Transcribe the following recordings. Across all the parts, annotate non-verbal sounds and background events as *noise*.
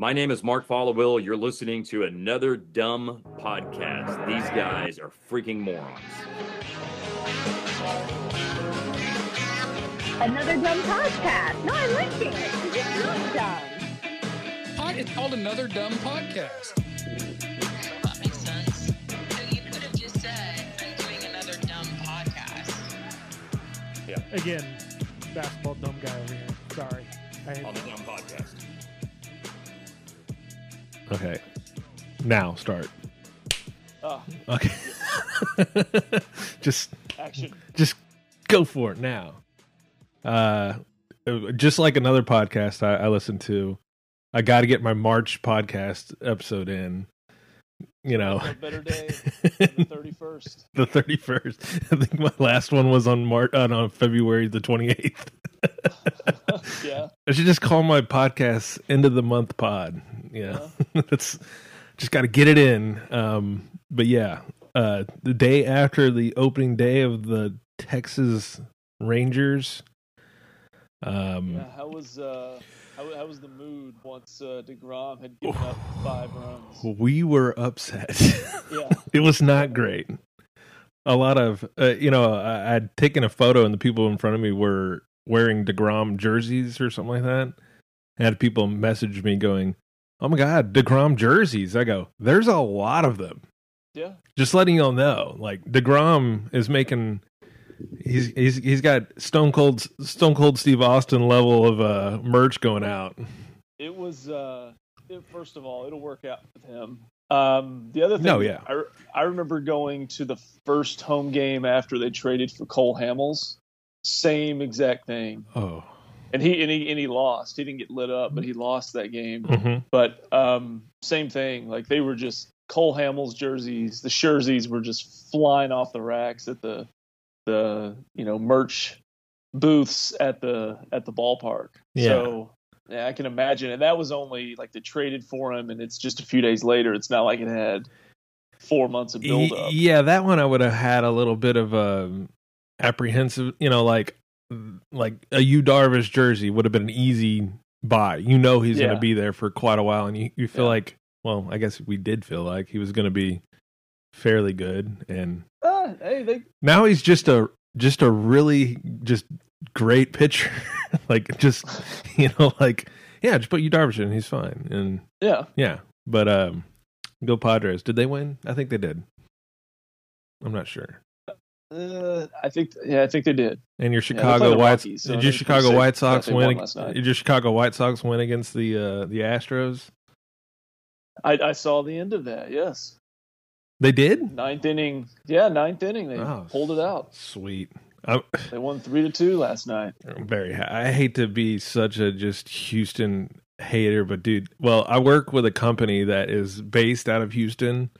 My name is Mark Followill. You're listening to another dumb podcast. These guys are freaking morons. Another dumb podcast. No, I like it. It's just not dumb. It's called another dumb podcast. That makes sense. So you could have just said, I'm doing another dumb podcast. Yeah. Again, basketball dumb guy over here. Sorry. I On the dumb podcast. Okay. Now start. Oh, Okay. *laughs* just action. just go for it now. Uh just like another podcast I, I listened to, I got to get my March podcast episode in. You know, A better day *laughs* the 31st. the thirty first. I think my last one was on March uh, on February the twenty eighth. *laughs* yeah. I should just call my podcast end of the month pod. Yeah, *laughs* that's just got to get it in. Um, but yeah, uh, the day after the opening day of the Texas Rangers. Um, Yeah. How was uh how, how was the mood once uh, Degrom had given up five runs? we were upset. *laughs* Yeah. it was not great. A lot of, uh, you know, I, I'd taken a photo and the people in front of me were wearing DeGrom jerseys or something like that. I had people message me going, Oh my God, DeGrom jerseys. I go, There's a lot of them. Yeah. Just letting y'all know. Like, DeGrom is making. He's he's he's got Stone Cold Stone Cold Steve Austin level of uh merch going out. It was uh it, first of all, it'll work out with him. Um the other thing No, yeah. I I remember going to the first home game after they traded for Cole Hamels. Same exact thing. Oh, And he and he and he lost. He didn't get lit up, but he lost that game. hmm But um, same thing. Like they were just Cole Hamels jerseys. The jerseys were just flying off the racks at the the you know merch booths at the at the ballpark. Yeah. So yeah, I can imagine. And that was only like they traded for him, and it's just a few days later. It's not like it had four months of build up. Yeah, that one I would have had a little bit of a apprehensive, you know, like like a Yu Darvish jersey would have been an easy buy. You know he's going to be there for quite a while and you, you feel Yeah. like, well, I guess we did feel like he was going to be fairly good and Ah, hey, they now he's just a just a really just great pitcher. *laughs* like just, you know, like yeah, just put Yu Darvish in, he's fine. And yeah. yeah, but um go Padres. Did they win? I think they did. I'm not sure. Uh, I think yeah, I think they did. And your Chicago the White Rockies, so did your Chicago White Sox win? won ag- last night. Did your Chicago White Sox win against the uh, the Astros? I, I saw the end of that. Yes. They did. Ninth inning, yeah, ninth inning. They Oh. pulled it out. Sweet. I'm, They *laughs* won three to two last night. I'm very. I hate to be such a just Houston hater, but dude, well, I work with a company that is based out of Houston,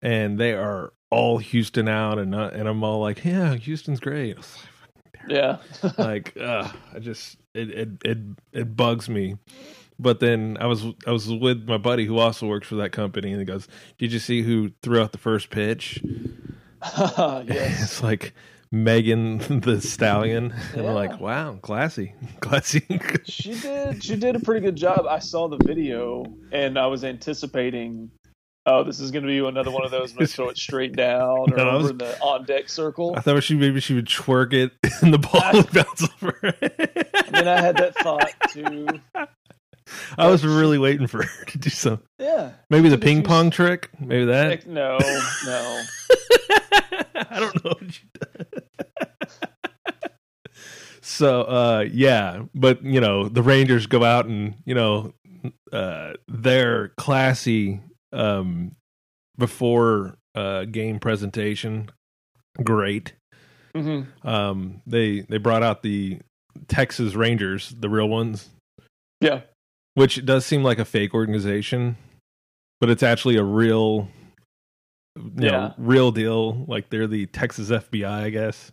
and they are all Houston out, and uh, and I'm all like, yeah, Houston's great. *laughs* Yeah, *laughs* like uh, I just it, it it it bugs me. But then I was I was with my buddy who also works for that company, and he goes, "Did you see who threw out the first pitch?" *laughs* yes. It's like Megan Thee Stallion, and Yeah. I'm like, "Wow, classy, classy." She did. She did a pretty good job. I saw the video, and I was anticipating. Oh, this is going to be another one of those. I'm going to throw it straight down *laughs* or No, over was- in the on deck circle. I thought she maybe she would twerk it, *laughs* and the ball would bounce over. I mean, I had that thought too. I was really waiting for her to do some, Yeah. maybe the ping pong trick, maybe that. No, no. *laughs* I don't know what you did. so uh yeah, but you know, the Rangers go out and, you know, uh they're classy um before uh game presentation. Great. hmm Um they they brought out the Texas Rangers, the real ones, Yeah. which does seem like a fake organization, but it's actually a real you Yeah. know, real deal. Like they're the Texas FBI, I guess.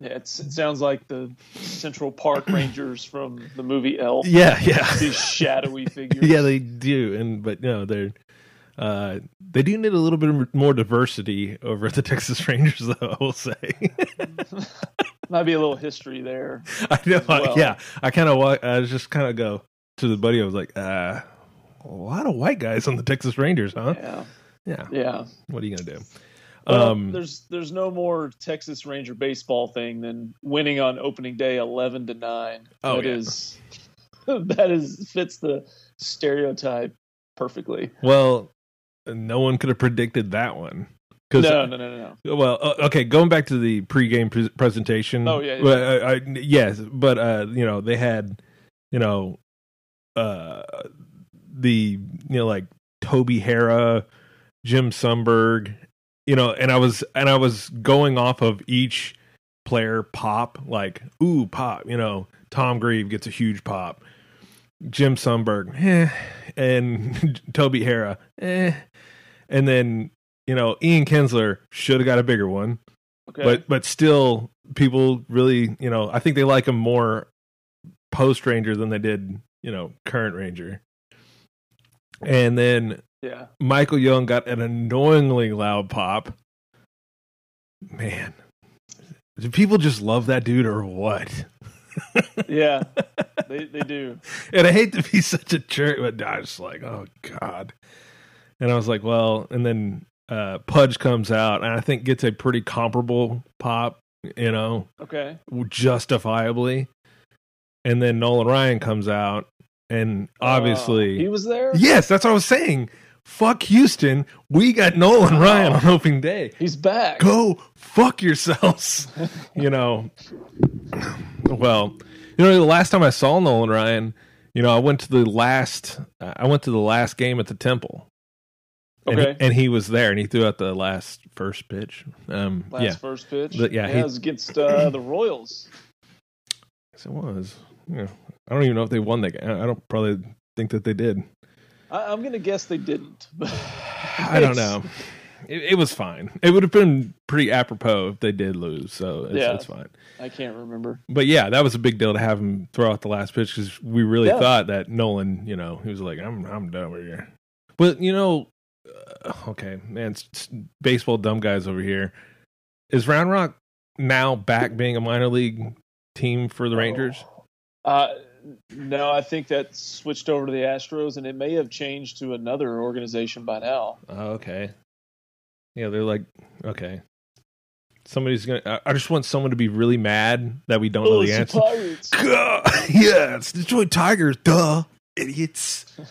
Yeah. It's, it sounds like the Central Park *clears throat* Rangers from the movie Elf. Yeah, yeah. These shadowy *laughs* figures. yeah, they do. And but no, they're uh they do need a little bit more diversity over at the *laughs* Texas Rangers though, I will say. *laughs* Might be a little history there. *laughs* I know. Well. Yeah, I kind of I was just kind of go to the buddy. I was like, uh, a lot of white guys on the Texas Rangers, huh? Yeah, Yeah. yeah. What are you gonna do? Well, Um, there's there's no more Texas Ranger baseball thing than winning on opening day eleven to nine. Oh, That yeah. is- that is fits the stereotype perfectly. Well, no one could have predicted that one. 'Cause- No, no, no, no, no. Well, uh, okay, going back to the pregame pre- presentation. Oh, yeah, yeah. Well, I, I, yes, but uh, you know they had, you know, uh, the you know like Toby Harrah, Jim Sundberg, you know, and I was and I was going off of each player pop, like ooh pop, you know, Tom Grieve gets a huge pop, Jim Sundberg, eh, and *laughs* Toby Harrah, eh, and then you know Ian Kinsler should have got a bigger one Okay. but but still people really you know i think they like him more post ranger than they did you know current ranger and then yeah. michael young got an annoyingly loud pop man do people just love that dude or what Yeah. they they do. and i hate to be such a jerk but i was like oh god and i was like well and then uh pudge comes out and i think gets a pretty comparable pop you know Okay. justifiably. And then Nolan Ryan comes out, and obviously, Uh, he was there. yes, that's what I was saying. Fuck Houston, we got Nolan Ryan on opening day. He's back. Go fuck yourselves, *laughs* you know. Well, you know, the last time I saw Nolan Ryan, you know, I went to the last, I went to the last game at the Temple. And he- Okay. and he was there, and he threw out the last first pitch. Um, Last yeah, first pitch. But, yeah, yeah he- it was against uh, the Royals. Yes, it was. Yeah, I don't even know if they won that game. I don't probably think that they did. I, I'm gonna guess they didn't. *sighs* I don't know. It, it was fine. It would have been pretty apropos if they did lose, so it's, Yeah. it's fine. I can't remember. But yeah, that was a big deal to have him throw out the last pitch because we really Yeah. thought that Nolan, you know, he was like, "I'm I'm done with here." But you know, uh, okay, man, s- s- baseball dumb guys over here. Is Round Rock now back being a minor league team for the Rangers? Uh, no, I think that switched over to the Astros, and it may have changed to another organization by now. Oh, okay. Yeah, they're like, okay. Somebody's gonna. I- I just want someone to be really mad that we don't know Oh, the it's the answer. Pirates. God, *laughs* yeah, it's Detroit Tigers. Duh, idiots. *laughs*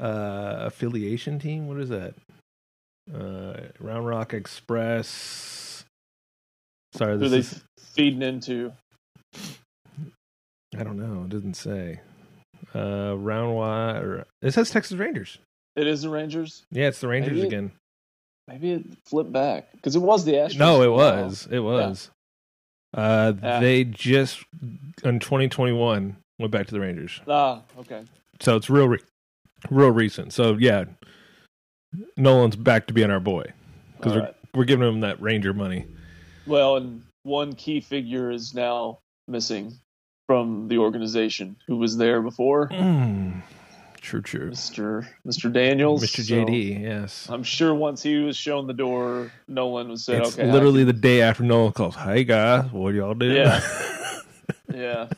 Uh, affiliation team. What is that? Uh, Round Rock Express. Sorry, Who this they is. feeding into? I don't know. It doesn't say. Uh, Round Y. Or, it says Texas Rangers. It is the Rangers. Yeah, it's the Rangers Maybe it- again. Maybe it flipped back because it was the Astros. No, it was. It was. Uh, Yeah. they just in 2021 went back to the Rangers, Ah, okay. so it's real, re- real recent. So yeah, Nolan's back to being our boy because we're right. we're giving him that Ranger money. Well, and one key figure is now missing from the organization who was there before, Mm, true, true. Mister Mister Daniels, Mr. So JD, yes. I'm sure once he was shown the door, Nolan was said, It's "Okay, literally the day after Nolan calls. Hey guys, what y'all do? Yeah. *laughs* Yeah.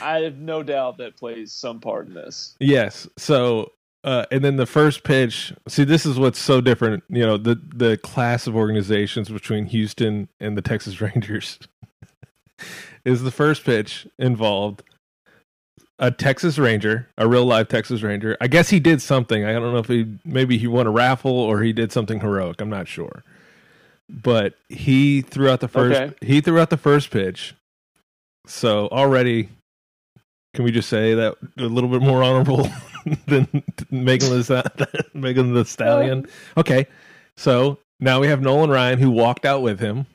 I have no doubt that plays some part in this. Yes. So, uh, and then the first pitch. See, this is what's so different. You know, the the class of organizations between Houston and the Texas *laughs* Rangers is the first pitch involved a Texas Ranger, a real live Texas Ranger. I guess he did something. I don't know if he maybe he won a raffle or he did something heroic. I'm not sure. But he threw out the first. Okay. He threw out the first pitch. So already, can we just say that a little bit more honorable *laughs* than Megan the Megan Thee Stallion? Okay, so now we have Nolan Ryan who walked out with him.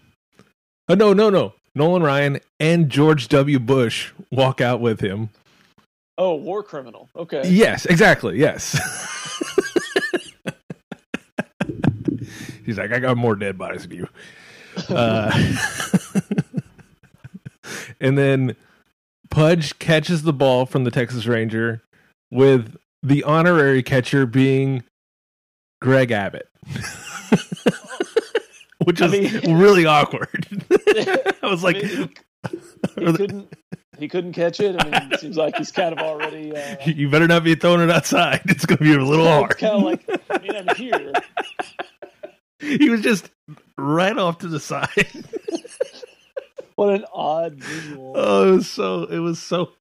Oh no, no, no! Nolan Ryan and George W. Bush walk out with him. Oh, war criminal. Okay. Yes, exactly. Yes. *laughs* He's like, I got more dead bodies than you. Uh, *laughs* and then Pudge catches the ball from the Texas Ranger with the honorary catcher being Greg Abbott. *laughs* Which I is mean- *laughs* really awkward. *laughs* I was like, I mean, he, *laughs* he couldn't he couldn't catch it. I mean, it seems like he's kind of already. Uh, You better not be throwing it outside. It's going to be a little hard. It's kind of like I mean, I'm here. he was just right off to the side. What an odd visual. oh, it was so. It was so.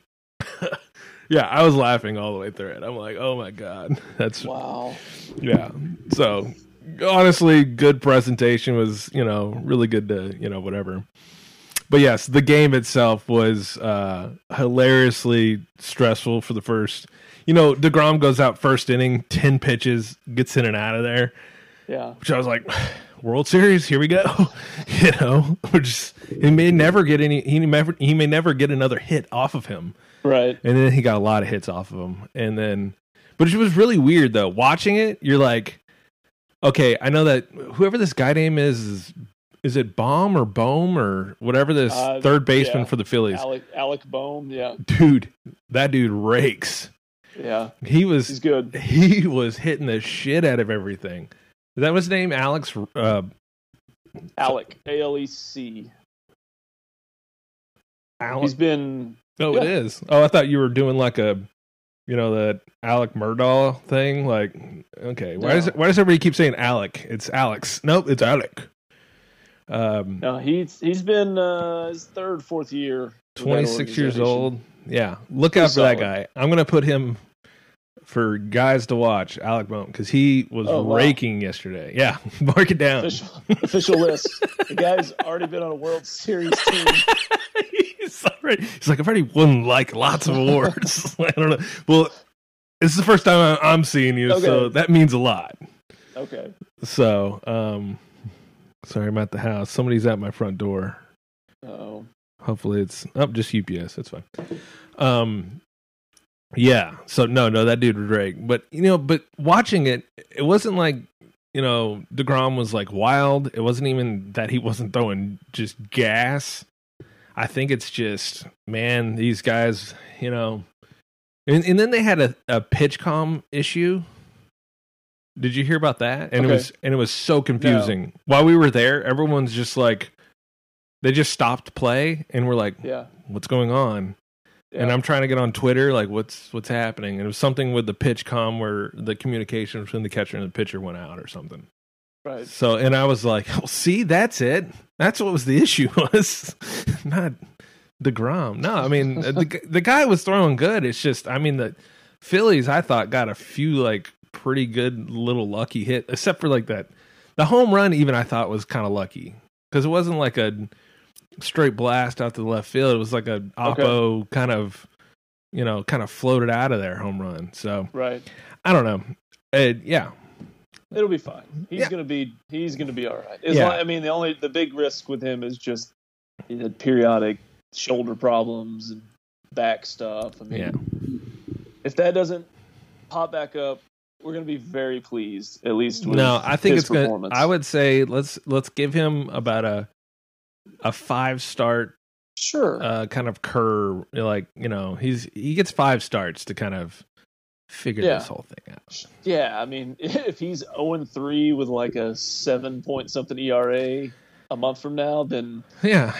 yeah, I was laughing all the way through it. I'm like, oh my god, that's Wow. yeah. So honestly, good presentation was you know really good to you know whatever. But yes, the game itself was uh hilariously stressful for the first. You know, Degrom goes out first inning, ten pitches, gets in and out of there. Yeah. which I was like, *sighs* World Series, here we go. *laughs* you know, *laughs* which he may never get any. He may never, he may never get another hit off of him. Right. And then he got a lot of hits off of him. And then, but it was really weird though. Watching it, you're like, okay, I know that whoever this guy name is, is, it Baum or Bohm or whatever this Uh, third baseman yeah. for the Phillies? Alec Alec Bohm. Yeah. Dude, that dude rakes. Yeah. He was He's good. he was hitting the shit out of everything. Is that was his name? Alex uh, Alec. A L E C. Alex. He's been. Oh, it Yeah. is. Oh, I thought you were doing like a, you know, that Alec Murdaugh thing. Like, okay, why No. does why does everybody keep saying Alec? It's Alex. Nope, it's Alec. Um, No, he's he's been uh, his third, fourth year. twenty six years old. Yeah, look Pretty out for that guy. I'm gonna put him for guys to watch. Alec Bohm because he was Oh, wow. raking yesterday. Yeah, *laughs* mark it down. Official, official list. The guy's already been on a World Series team. *laughs* he's, already, he's like, I've already won like lots of awards. *laughs* I don't know. Well, this is the first time I'm seeing you, so that means a lot. Okay. So, um, sorry, I'm at the house. Somebody's at my front door. Oh, Hopefully, it's up just UPS. That's fine. Um, yeah. So no, no, that dude was great. But you know, but watching it, it wasn't like you know Degrom was like wild. It wasn't even that he wasn't throwing just gas. I think it's just man, these guys, you know. And, and then they had a, a PitchCom issue. Did you hear about that? And it was and it was so confusing. While we were there, everyone's just like they just stopped play and we're like, yeah. what's going on? And I'm trying to get on Twitter, like what's what's happening? And it was something with the PitchCom where the communication between the catcher and the pitcher went out or something. Right. So and I was like, well, see, that's it. That's what was the *laughs* issue was *laughs* not Degrom. No, I mean the the guy was throwing good. It's just, I mean the Phillies, I thought got a few like pretty good little lucky hit, except for like that the home run. Even I thought was kind of lucky because it wasn't like a straight blast out to the left field. It was like a oppo kind of, you know, kind of floated out of there home run. So Right. I don't know. It, yeah, It'll be fine. He's Yeah. gonna be. He's gonna be all right. As Yeah. long- I mean, the only the big risk with him is just he had periodic shoulder problems and back stuff. I mean, yeah. if that doesn't pop back up, we're gonna be very pleased. At least with No, I think it's gonna. I would say let's let's give him about a a five start sure. uh, kind of curve. Like you know, he's he gets five starts to kind of figure Yeah. this whole thing out. yeah, I mean, *laughs* if he's zero and three with like a seven point something ERA a month from now, then Yeah,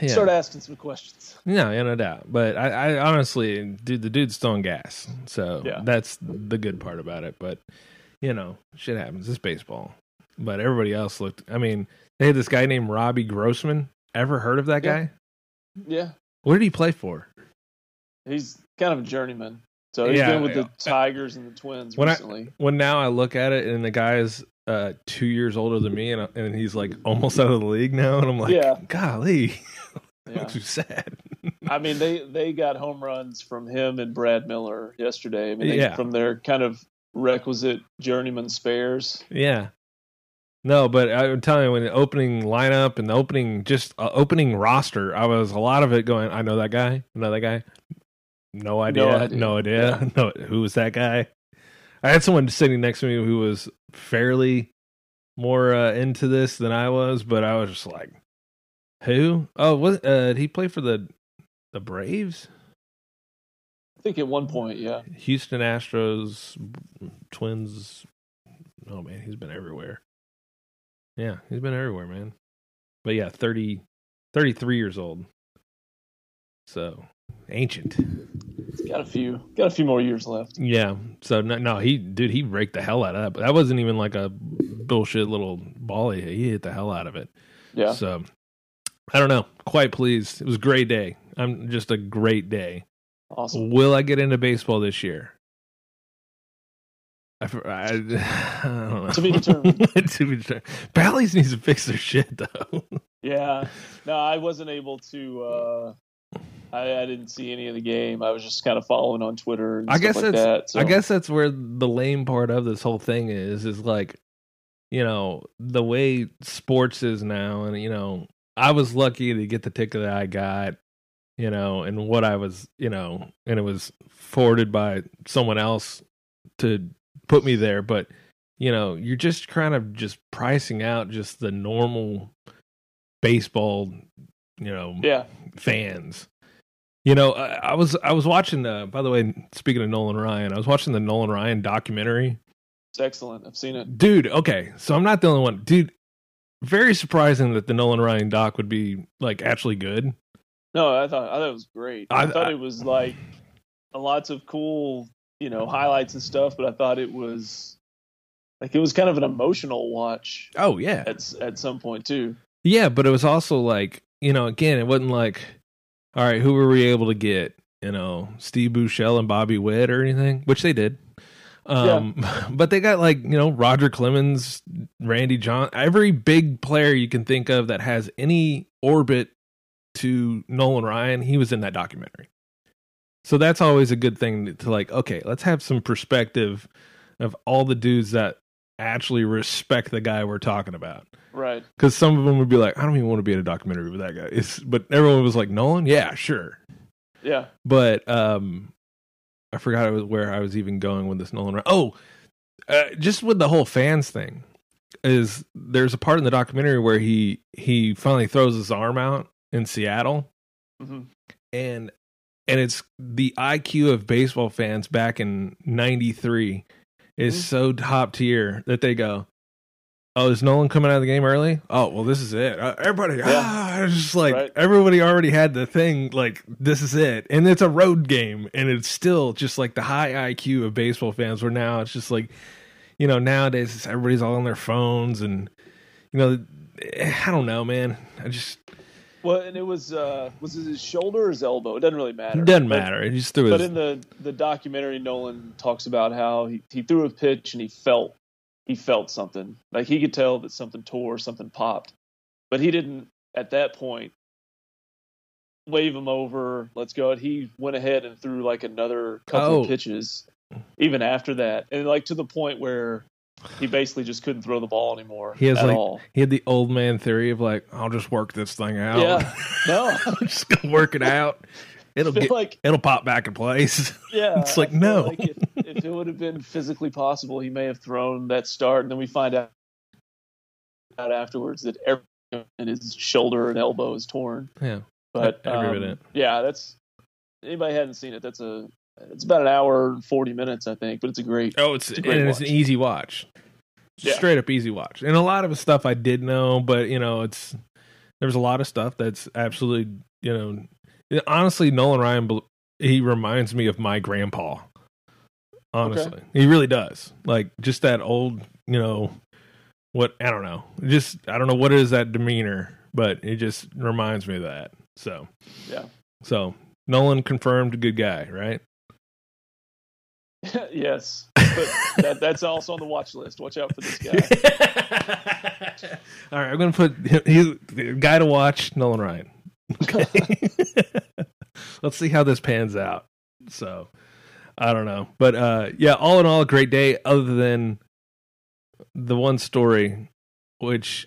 yeah. start asking some questions. No, yeah, no doubt. But I, I honestly, dude, the dude's throwing gas, so Yeah. that's the good part about it. But you know, shit happens. It's baseball. But everybody else looked. I mean, they had this guy named Robbie Grossman. Ever heard of that Yeah. guy? Yeah, What did he play for? he's kind of a journeyman. So he's Yeah, been with yeah. the Tigers and the Twins When I- recently. When now I look at it, and the guy's uh, two years older than me, and and he's like almost out of the league now, and I'm like, Yeah. golly, *laughs* Yeah. me sad. I mean, they they got home runs from him and Brad Miller yesterday. I mean, they, Yeah. from their kind of requisite journeyman spares. Yeah. No, but I'm telling you, when the opening lineup and the opening, just uh, opening roster, I was a lot of it going. I know that guy. I know that guy. No idea. No idea. idea. *laughs* No, who was that guy? I had someone sitting next to me who was fairly more uh, into this than I was, but I was just like, "Who? Oh, was uh, did he play for the the Braves, I think at one point, yeah. Houston Astros, Twins? Oh man, he's been everywhere. Yeah, he's been everywhere, man. But yeah, 30, 33 years old. So ancient. He's got a few, got a few more years left. Yeah. So no, no, he dude, he raked the hell out of that. But that wasn't even like a bullshit little ball. He he hit the hell out of it. Yeah, So I don't know. Quite pleased. It was a great day. I'm just a great day. awesome. Will I get into baseball this year? I, I- *laughs* I don't know. To be determined. *laughs* to be determined. Bally's needs to fix their shit though. Yeah, no, I wasn't able to. uh I, I didn't see any of the game. I was just kind of following on Twitter. And I stuff guess like that's that. So. I guess that's where the lame part of this whole thing is is like you know the way sports is now and you know I was lucky to get the ticket that I got you know and what I was you know and it was forwarded by someone else to put me there but you know you're just kind of just pricing out just the normal baseball you know Yeah, fans. You know, I, I was I was watching. Uh, by the way, speaking of Nolan Ryan, I was watching the Nolan Ryan documentary. it's excellent. I've seen it. Dude, okay, so I'm not the only one. Dude, very surprising that the Nolan Ryan doc would be like actually good. No, I thought I thought it was great. I, I- thought I- it was like lots of cool, you know, highlights and stuff. But I thought it was like it was kind of an emotional watch Oh yeah, at at some point too. yeah, but it was also like you know, again, it wasn't like, all right, who were we able to get? You know, Steve Buechele and Bobby Witt or anything, which they did. Um, *laughs* but they got like you know Roger Clemens, Randy John, every big player you can think of that has any orbit to Nolan Ryan. He was in that documentary, so that's always a good thing to, like. Okay, let's have some perspective of all the dudes that actually respect the guy we're talking about Right. because some of them would be like, I don't even want to be in a documentary with that guy. It's, but everyone was like, Nolan, yeah, sure. Yeah. But um, I forgot it was where I was even going with this Nolan. Oh, uh, just with the whole fans thing is there's a part in the documentary where he he finally throws his arm out in Seattle hmm and and it's the IQ of baseball fans back in 93 is Mhm. so top tier that they go oh is Nolan coming out of the game early oh well this is it uh, everybody Yeah. ah it's just like Right. everybody already had the thing like this is it and it's a road game and it's still just like the high IQ of baseball fans where now it's just like you know nowadays everybody's all on their phones and you know I don't know man I just Well, and it was uh was it his shoulder or his elbow? It doesn't really matter. it doesn't But- matter it just threw But his in the the documentary, Nolan talks about how he, he threw a pitch and he felt he felt something. Like he could tell that something tore, something popped, but he didn't at that point wave him over. Let's go. He went ahead and threw like another couple Oh. of pitches, even after that, and like to the point where he basically just couldn't throw the ball anymore He has, at like, all. He had the old man theory of like, I'll just work this thing out. Yeah. No, *laughs* I'm just gonna work it out. It'll get, like it'll pop back in place. *laughs* Yeah, It's like, no. Like if, if it would have been physically possible, he may have thrown that start, and then we find out, out afterwards that every and his shoulder and elbow is torn. yeah, But um, yeah, that's anybody hadn't seen it. That's a it's about an hour and forty minutes, I think, but it's a great. oh, it's, It's a great and it's an easy watch, Yeah. straight up easy watch. And a lot of the stuff I did know, but you know, it's there's a lot of stuff that's absolutely you know, honestly, Nolan Ryan, he reminds me of my grandpa. Honestly, he really does. Like just that old, you know, what I don't know. Just I don't know what is that demeanor, but it just reminds me of that. So Yeah. So Nolan confirmed, good guy, right? *laughs* yes, but that, that's also on the watch list. Watch out for this guy. *laughs* All right, I'm gonna put he's the guy to watch, Nolan Ryan. Okay. *laughs* Let's see how this pans out. So I don't know. But uh yeah, all in all a great day, other than the one story, which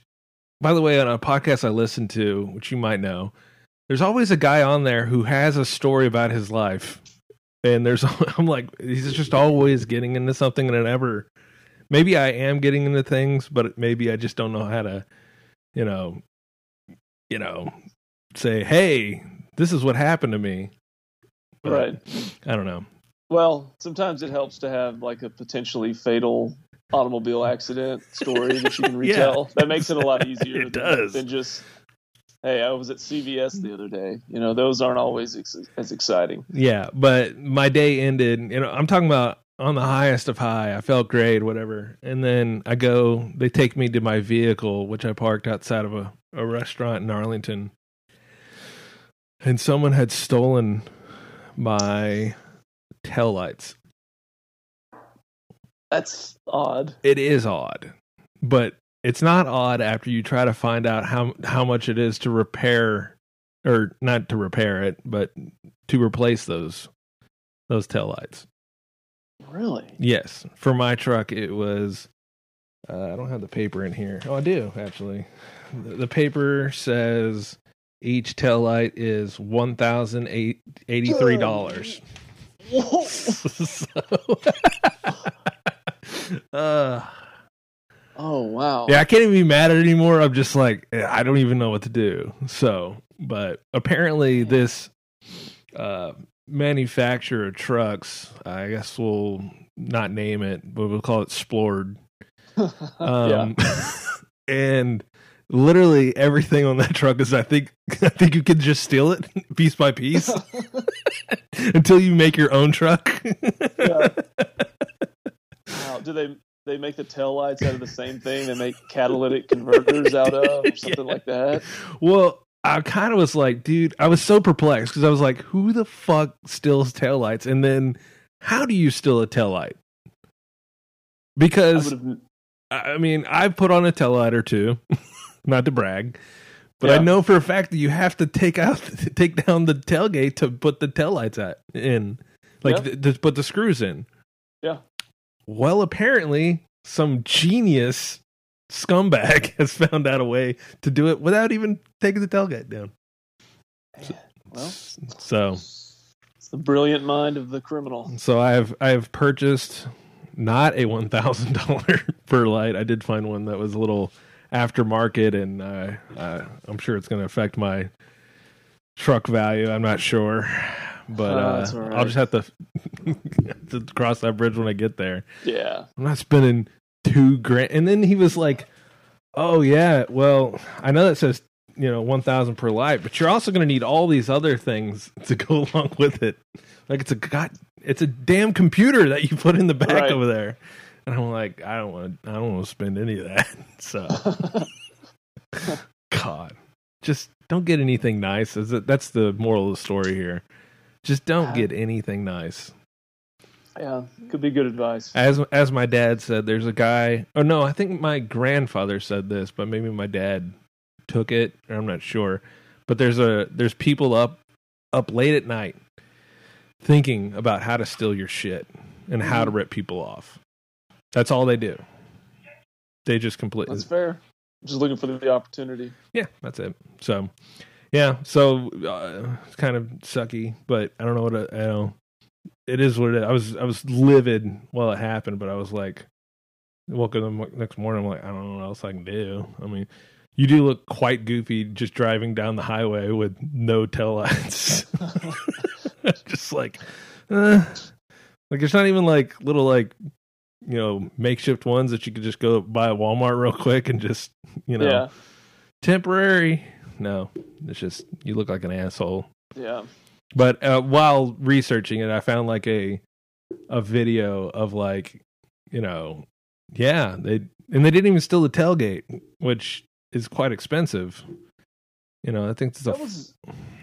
by the way, on a podcast I listened to, which you might know, there's always a guy on there who has a story about his life. And there's *laughs* I'm like, he's just always getting into something and it never maybe I am getting into things, but maybe I just don't know how to, you know, you know, say, "Hey, this is what happened to me." But right. I don't know. Well, sometimes it helps to have like a potentially fatal automobile accident story that you can *laughs* Yeah. retell. That makes it a lot easier *laughs* It than, does. than just Hey, I was at CVS the other day. You know, those aren't always ex- as exciting. Yeah, but my day ended. You know, I'm talking about on the highest of high. I felt great, whatever. And then I go. They take me to my vehicle, which I parked outside of a, a restaurant in Arlington, and someone had stolen my tail lights. That's odd. It is odd, but it's not odd after you try to find out how how much it is to repair, or not to repair it, but to replace those those tail lights. Really? Yes, for my truck it was. Uh, I don't have the paper in here. Oh, I do actually. The, the paper says each tail light is one thousand eighty three dollars. *laughs* *laughs* So, *laughs* uh, Oh wow. yeah, I can't even be mad at it anymore. I'm just like eh, I don't even know what to do. So, but apparently this uh, manufacturer of trucks, I guess we'll not name it, but we'll call it Splord. *laughs* Um, *laughs* and literally everything on that truck is I think *laughs* I think you could just steal it piece by piece until you make your own truck. Yeah. Wow. Do they they make the tail lights out of the same thing they make catalytic converters out of or *laughs* something Yeah. like that? Well, I kind of was like, dude, I was so perplexed because I was like, who the fuck steals taillights? And then how do you steal a taillight? I Because have I mean, I've put on a taillight or two, *laughs* not to brag, but I know for a fact that you have to take out, *laughs* take down the tailgate to put the taillights at in, like Yeah. th- to put the screws in. Yeah. Well, apparently, some genius scumbag *laughs* has found out a way to do it without even taking the tailgate down. well, So, it's the brilliant mind of the criminal. so I have I have purchased not a one thousand dollar *laughs* per light. I did find one that was a little aftermarket, and uh, uh, I'm sure it's going to affect my truck value. I'm not sure, but Oh, uh, that's all right. I'll just have to, *laughs* to cross that bridge when I get there. Yeah. I'm not spending two grand. And then he was like, "Oh yeah, well, I know that says you know one thousand per light, but you're also going to need all these other things *laughs* to go along with it. Like it's a god, it's a damn computer that you put in the back Right. over there." And I'm like, I don't want, I don't want to spend any of that. *laughs* So, God, just don't get anything nice. Is it? That's the moral of the story here. Just don't get anything nice. yeah. Could be good advice. As as my dad said, there's a guy. Oh no, I think my grandfather said this, but maybe my dad took it. Or I'm not sure. But there's a there's people up up late at night thinking about how to steal your shit and how to mm-hmm. rip people off. That's all they do. They just completely That's fair. Just looking for the opportunity. yeah, that's it. So, yeah, so uh, it's kind of sucky, but I don't know what I, I know. It is what it is. I was I was livid while it happened, but I was like, woke up the next morning. I'm like, I don't know what else I can do. I mean, you do look quite goofy just driving down the highway with no tail lights. *laughs* *laughs* just like, uh, like it's not even like little like you know makeshift ones that you could just go buy at Walmart real quick and just you know Yeah. temporary. No, it's just you look like an asshole. Yeah. But uh, while researching it, I found like a a video of like you know, yeah, they and they didn't even steal the tailgate, which is quite expensive. You know, I think That was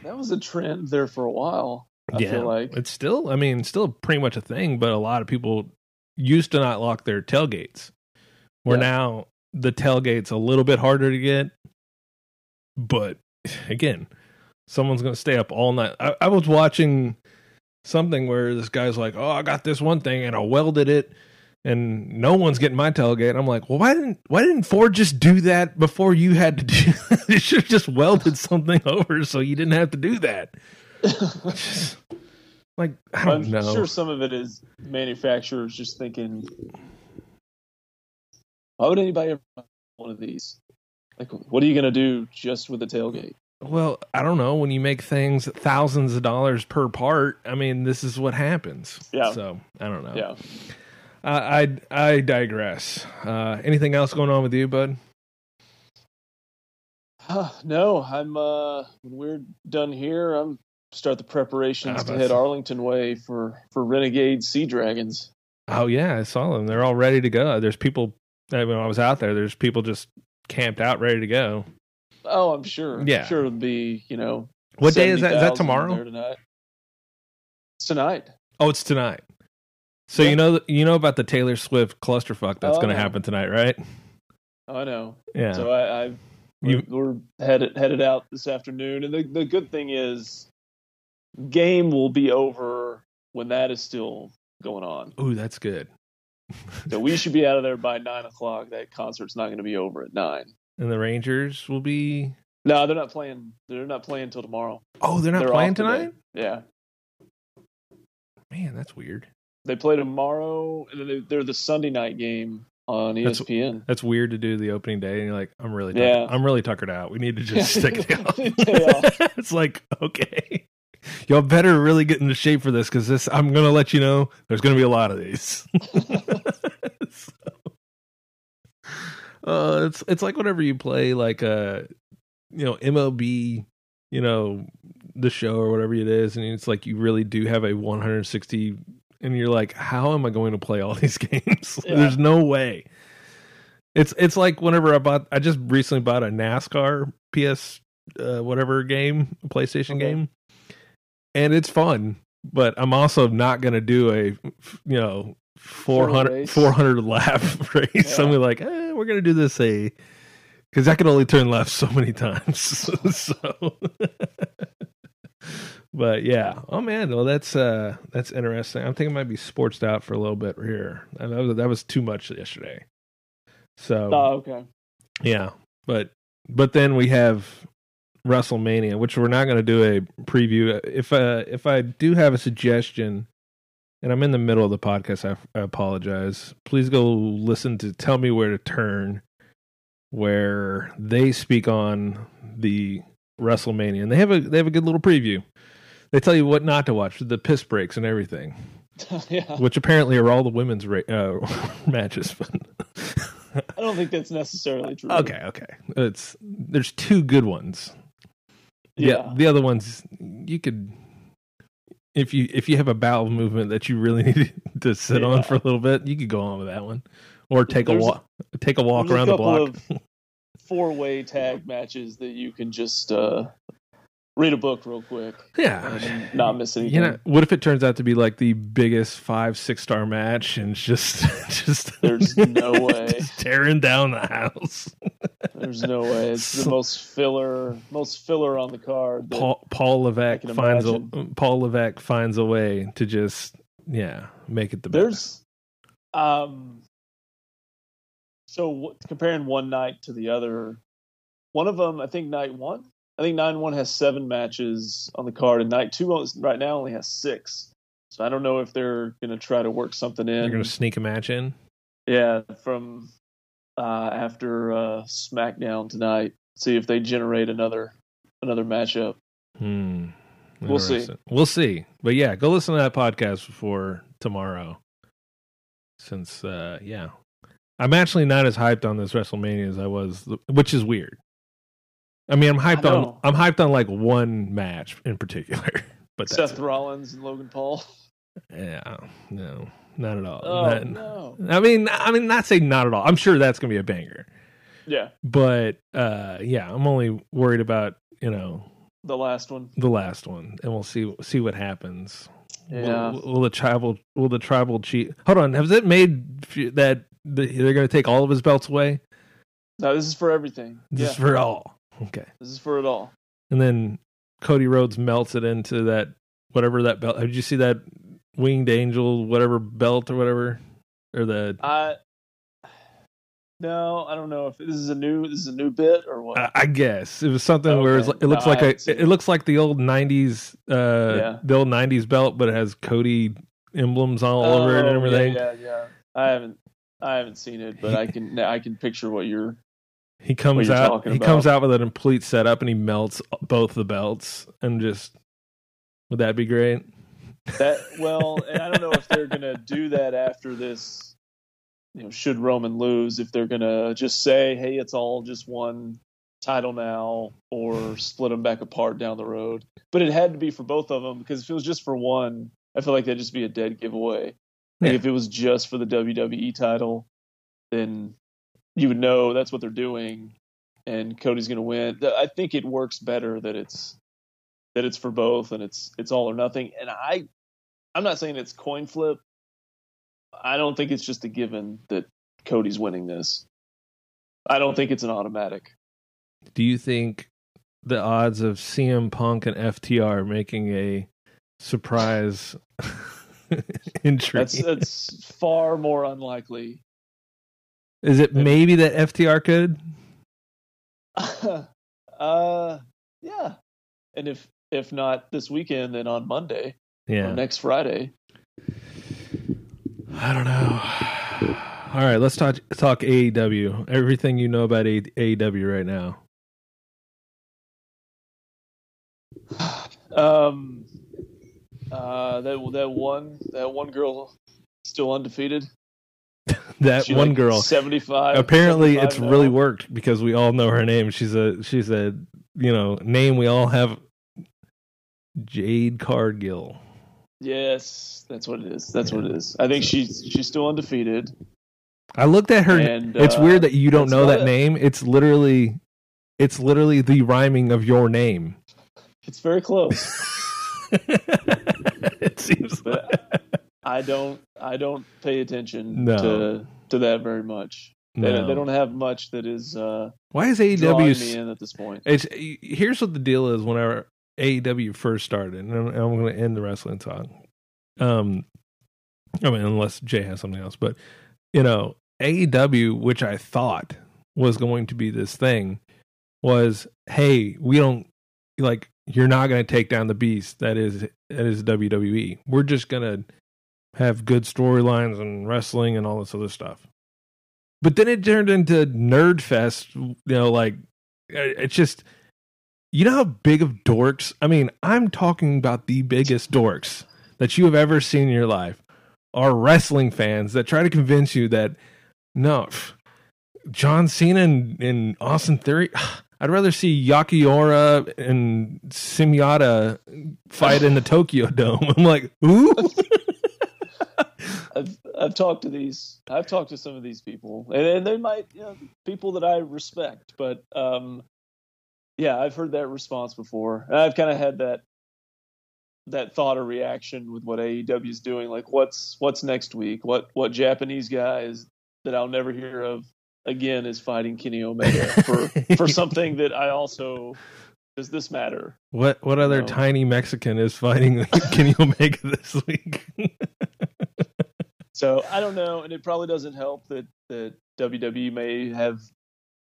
that was a trend there for a while. I yeah, feel like. it's still. I mean, still pretty much a thing, but a lot of people used to not lock their tailgates. Where Yeah. now the tailgate's a little bit harder to get, but again, someone's going to stay up all night. I, I was watching something where this guy's like, "Oh, I got this one thing and I welded it." And no one's getting my tailgate. I'm like, well, why didn't why didn't Ford just do that before you had to do? *laughs* they should have just welded something over so you didn't have to do that. Just, *laughs* *laughs* like I don't I'm know. sure some of it is manufacturers just thinking, why would anybody ever one of these? Like, what are you going to do just with the tailgate? Well, I don't know. When you make things thousands of dollars per part, I mean, this is what happens. Yeah. So I don't know. Yeah. I I, I digress. Uh, anything else going on with you, bud? no, I'm uh when we're done here, I'm start the preparations Ah, to head Arlington way for for Renegade Sea Dragons. Oh yeah, I saw them. They're all ready to go. There's people. uh, When I was out there, there's people just camped out, ready to go. Oh, I'm sure. Yeah. I'm sure it'll be, you know. What day is that? Is that tomorrow? Tonight. It's tonight. Oh, it's tonight. So Yeah. you know you know about the Taylor Swift clusterfuck that's Oh, going to happen tonight, right? Oh I know. Yeah. So I, I You- we're, we're headed headed out this afternoon, and the the good thing is, game will be over when that is still going on. Ooh, that's good. So we should be out of there by nine o'clock. That concert's not going to be over at nine. and the Rangers will be. No, they're not playing. They're not playing until tomorrow. Oh, they're not They're playing off today. tonight. Yeah, Man, that's weird. they play tomorrow, and they- they're the Sunday night game on E That's- ESPN. That's weird to do the opening day, and you're like, I'm really, Yeah. I'm really tuckered out. We need to just *laughs* stick it out. *laughs* It's like, okay, y'all better really get into shape for this because this. I'm gonna let you know there's gonna be a lot of these. *laughs* So, uh, it's it's like whenever you play like a you know MLB, you know the show or whatever it is, and it's like you really do have a 160, and you're like, how am I going to play all *laughs* these games? Yeah. There's no way. It's it's like whenever I bought, I just recently bought a NASCAR PS uh, whatever game, PlayStation Okay. game, and it's fun. But I'm also not going to do a you know 400 race. 400 lap *laughs* race. Yeah. So I'm like, eh, we're going to do this a because I can only turn left so many times. *laughs* so, *laughs* but yeah, oh man, well that's uh that's interesting. I'm thinking I might be sportsed out for a little bit here. And that was that was too much yesterday. So Oh, okay. yeah, but but then we have WrestleMania, which we're not going to do a preview. If uh if I do have a suggestion, and I'm in the middle of the podcast, I, I apologize. Please go listen to "Tell Me Where to Turn," where they speak on the WrestleMania, and they have a they have a good little preview. They tell you what not to watch, the piss breaks and everything, *laughs* yeah, which apparently are all the women's ra- uh, *laughs* matches. *laughs* I don't think that's necessarily true. Okay, okay. It's there's two good ones. Yeah. Yeah, the other ones you could if you if you have a bowel movement that you really *laughs* need to sit on for a little bit, you could go on with that one, or take a walk take a walk around a the block. four-way tag matches that you can just uh, read a book real quick yeah, not miss anything. you know, what if it turns out to be like the biggest five six star match and it's just *laughs* just There's *laughs* no way. tearing down the house. There's no way. It's the most filler, most filler on the card. Paul Paul Levesque finds a. Paul Levesque finds a way to just yeah make it the best. Um, so w- comparing one night to the other, one of them, I think night one, I think nine one has seven matches on the card, and night two right now only has six. So I don't know if they're going to try to work something in. You're gonna sneak a match in. Yeah, from uh, after uh, SmackDown tonight, see if they generate another another matchup. Hmm. We'll see. We'll see. But yeah, go listen to that podcast before tomorrow. Since uh yeah. I'm actually not as hyped on this WrestleMania as I was, which is weird. I mean, I'm hyped on. I'm hyped on like one match in particular. *laughs* But Seth Rollins and Logan Paul. yeah, no, not at all. Oh Not- no! I mean, I mean, not say not at all. I'm sure that's gonna be a banger. Yeah, But uh yeah, I'm only worried about you know the last one. the last one, and we'll see see what happens. Yeah. Will, will the tribal will the tribal chief? Hold on, has it made that they're going to take all of his belts away? No, this is for everything. This yeah, is for all. Okay, this is for it all. and then Cody Rhodes melts it into that whatever that belt. Did you see that winged angel whatever belt or whatever or the? I no, I don't know if this is a new this is a new bit or what. I, I guess it was something where it, was, it looks No, like a haven't it looks like the old '90s uh Yeah. the old '90s belt, but it has Cody emblems all over it and Oh, everything. Yeah, yeah, yeah. I haven't I haven't seen it, but I *laughs* can I can picture what you're. He comes out. He comes out with a complete setup, and he melts both the belts, and just would that be great? That *laughs* well, and I don't know if they're gonna do that after this. You know, should Roman lose, if they're gonna just say, "Hey, it's all just one title now or split them back apart down the road. But it had to be for both of them because if it was just for one, I feel like that'd just be a dead giveaway. Like Yeah. if it was just for the WWE title, then you would know that's what they're doing, and Cody's going to win. I think it works better that it's that it's for both and it's it's all or nothing. And I, I'm not saying it's coin flip. I don't think it's just a given that Cody's winning this. I don't think it's an automatic. Do you think the odds of CM Punk and FTR making a surprise *laughs* entry That's that's far more unlikely. Is it maybe that FTR could? *laughs* uh, yeah. And if if not this weekend, then on Monday or Yeah, next Friday. I don't know. *sighs* All right, let's talk talk AEW. Everything you know about AEW right now. *sighs* Um, uh, that that one that one girl still undefeated. *laughs* That She, one like, girl. seventy five. Apparently, it's really worked because we all know her name. She's a she's a you know name we all have. Jade Cargill. Yes, that's what it is. That's what it is. I think she's she's still undefeated. I looked at her. And, it's uh, weird that you don't know that it. name. It's literally, it's literally the rhyming of your name. It's very close. *laughs* it seems. Like, But I don't I don't pay attention No. to to that very much. They, no. they don't have much that is uh, Why is AEW? me in at this point. It's here's what the deal is. Whenever AEW first started, and I'm, I'm going to end the wrestling talk. Um, I mean, unless Jay has something else, but you know, AEW, which I thought was going to be this thing, was hey, we don't like you're not going to take down the beast that is that is WWE. We're just going to have good storylines and wrestling and all this other stuff. But then it turned into nerd fest, you know, like it's just you know how big of dorks i mean i'm talking about the biggest dorks that you have ever seen in your life are wrestling fans that try to convince you that no john cena and, and austin theory *sighs* i'd rather see yakiora and simiata fight in the tokyo dome *laughs* i'm like ooh *laughs* I've talked to these. I've talked to some of these people, and, and they might, you know, people that I respect. But um, yeah, I've heard that response before. And I've kind of had that that thought or reaction with what AEW is doing. Like, what's what's next week? What what Japanese guy is that I'll never hear of again is fighting Kenny Omega for for *laughs* something that I also does this matter? what what other No. tiny mexican is fighting *laughs* kenny omega this week *laughs* So I don't know, and it probably doesn't help that that WWE may have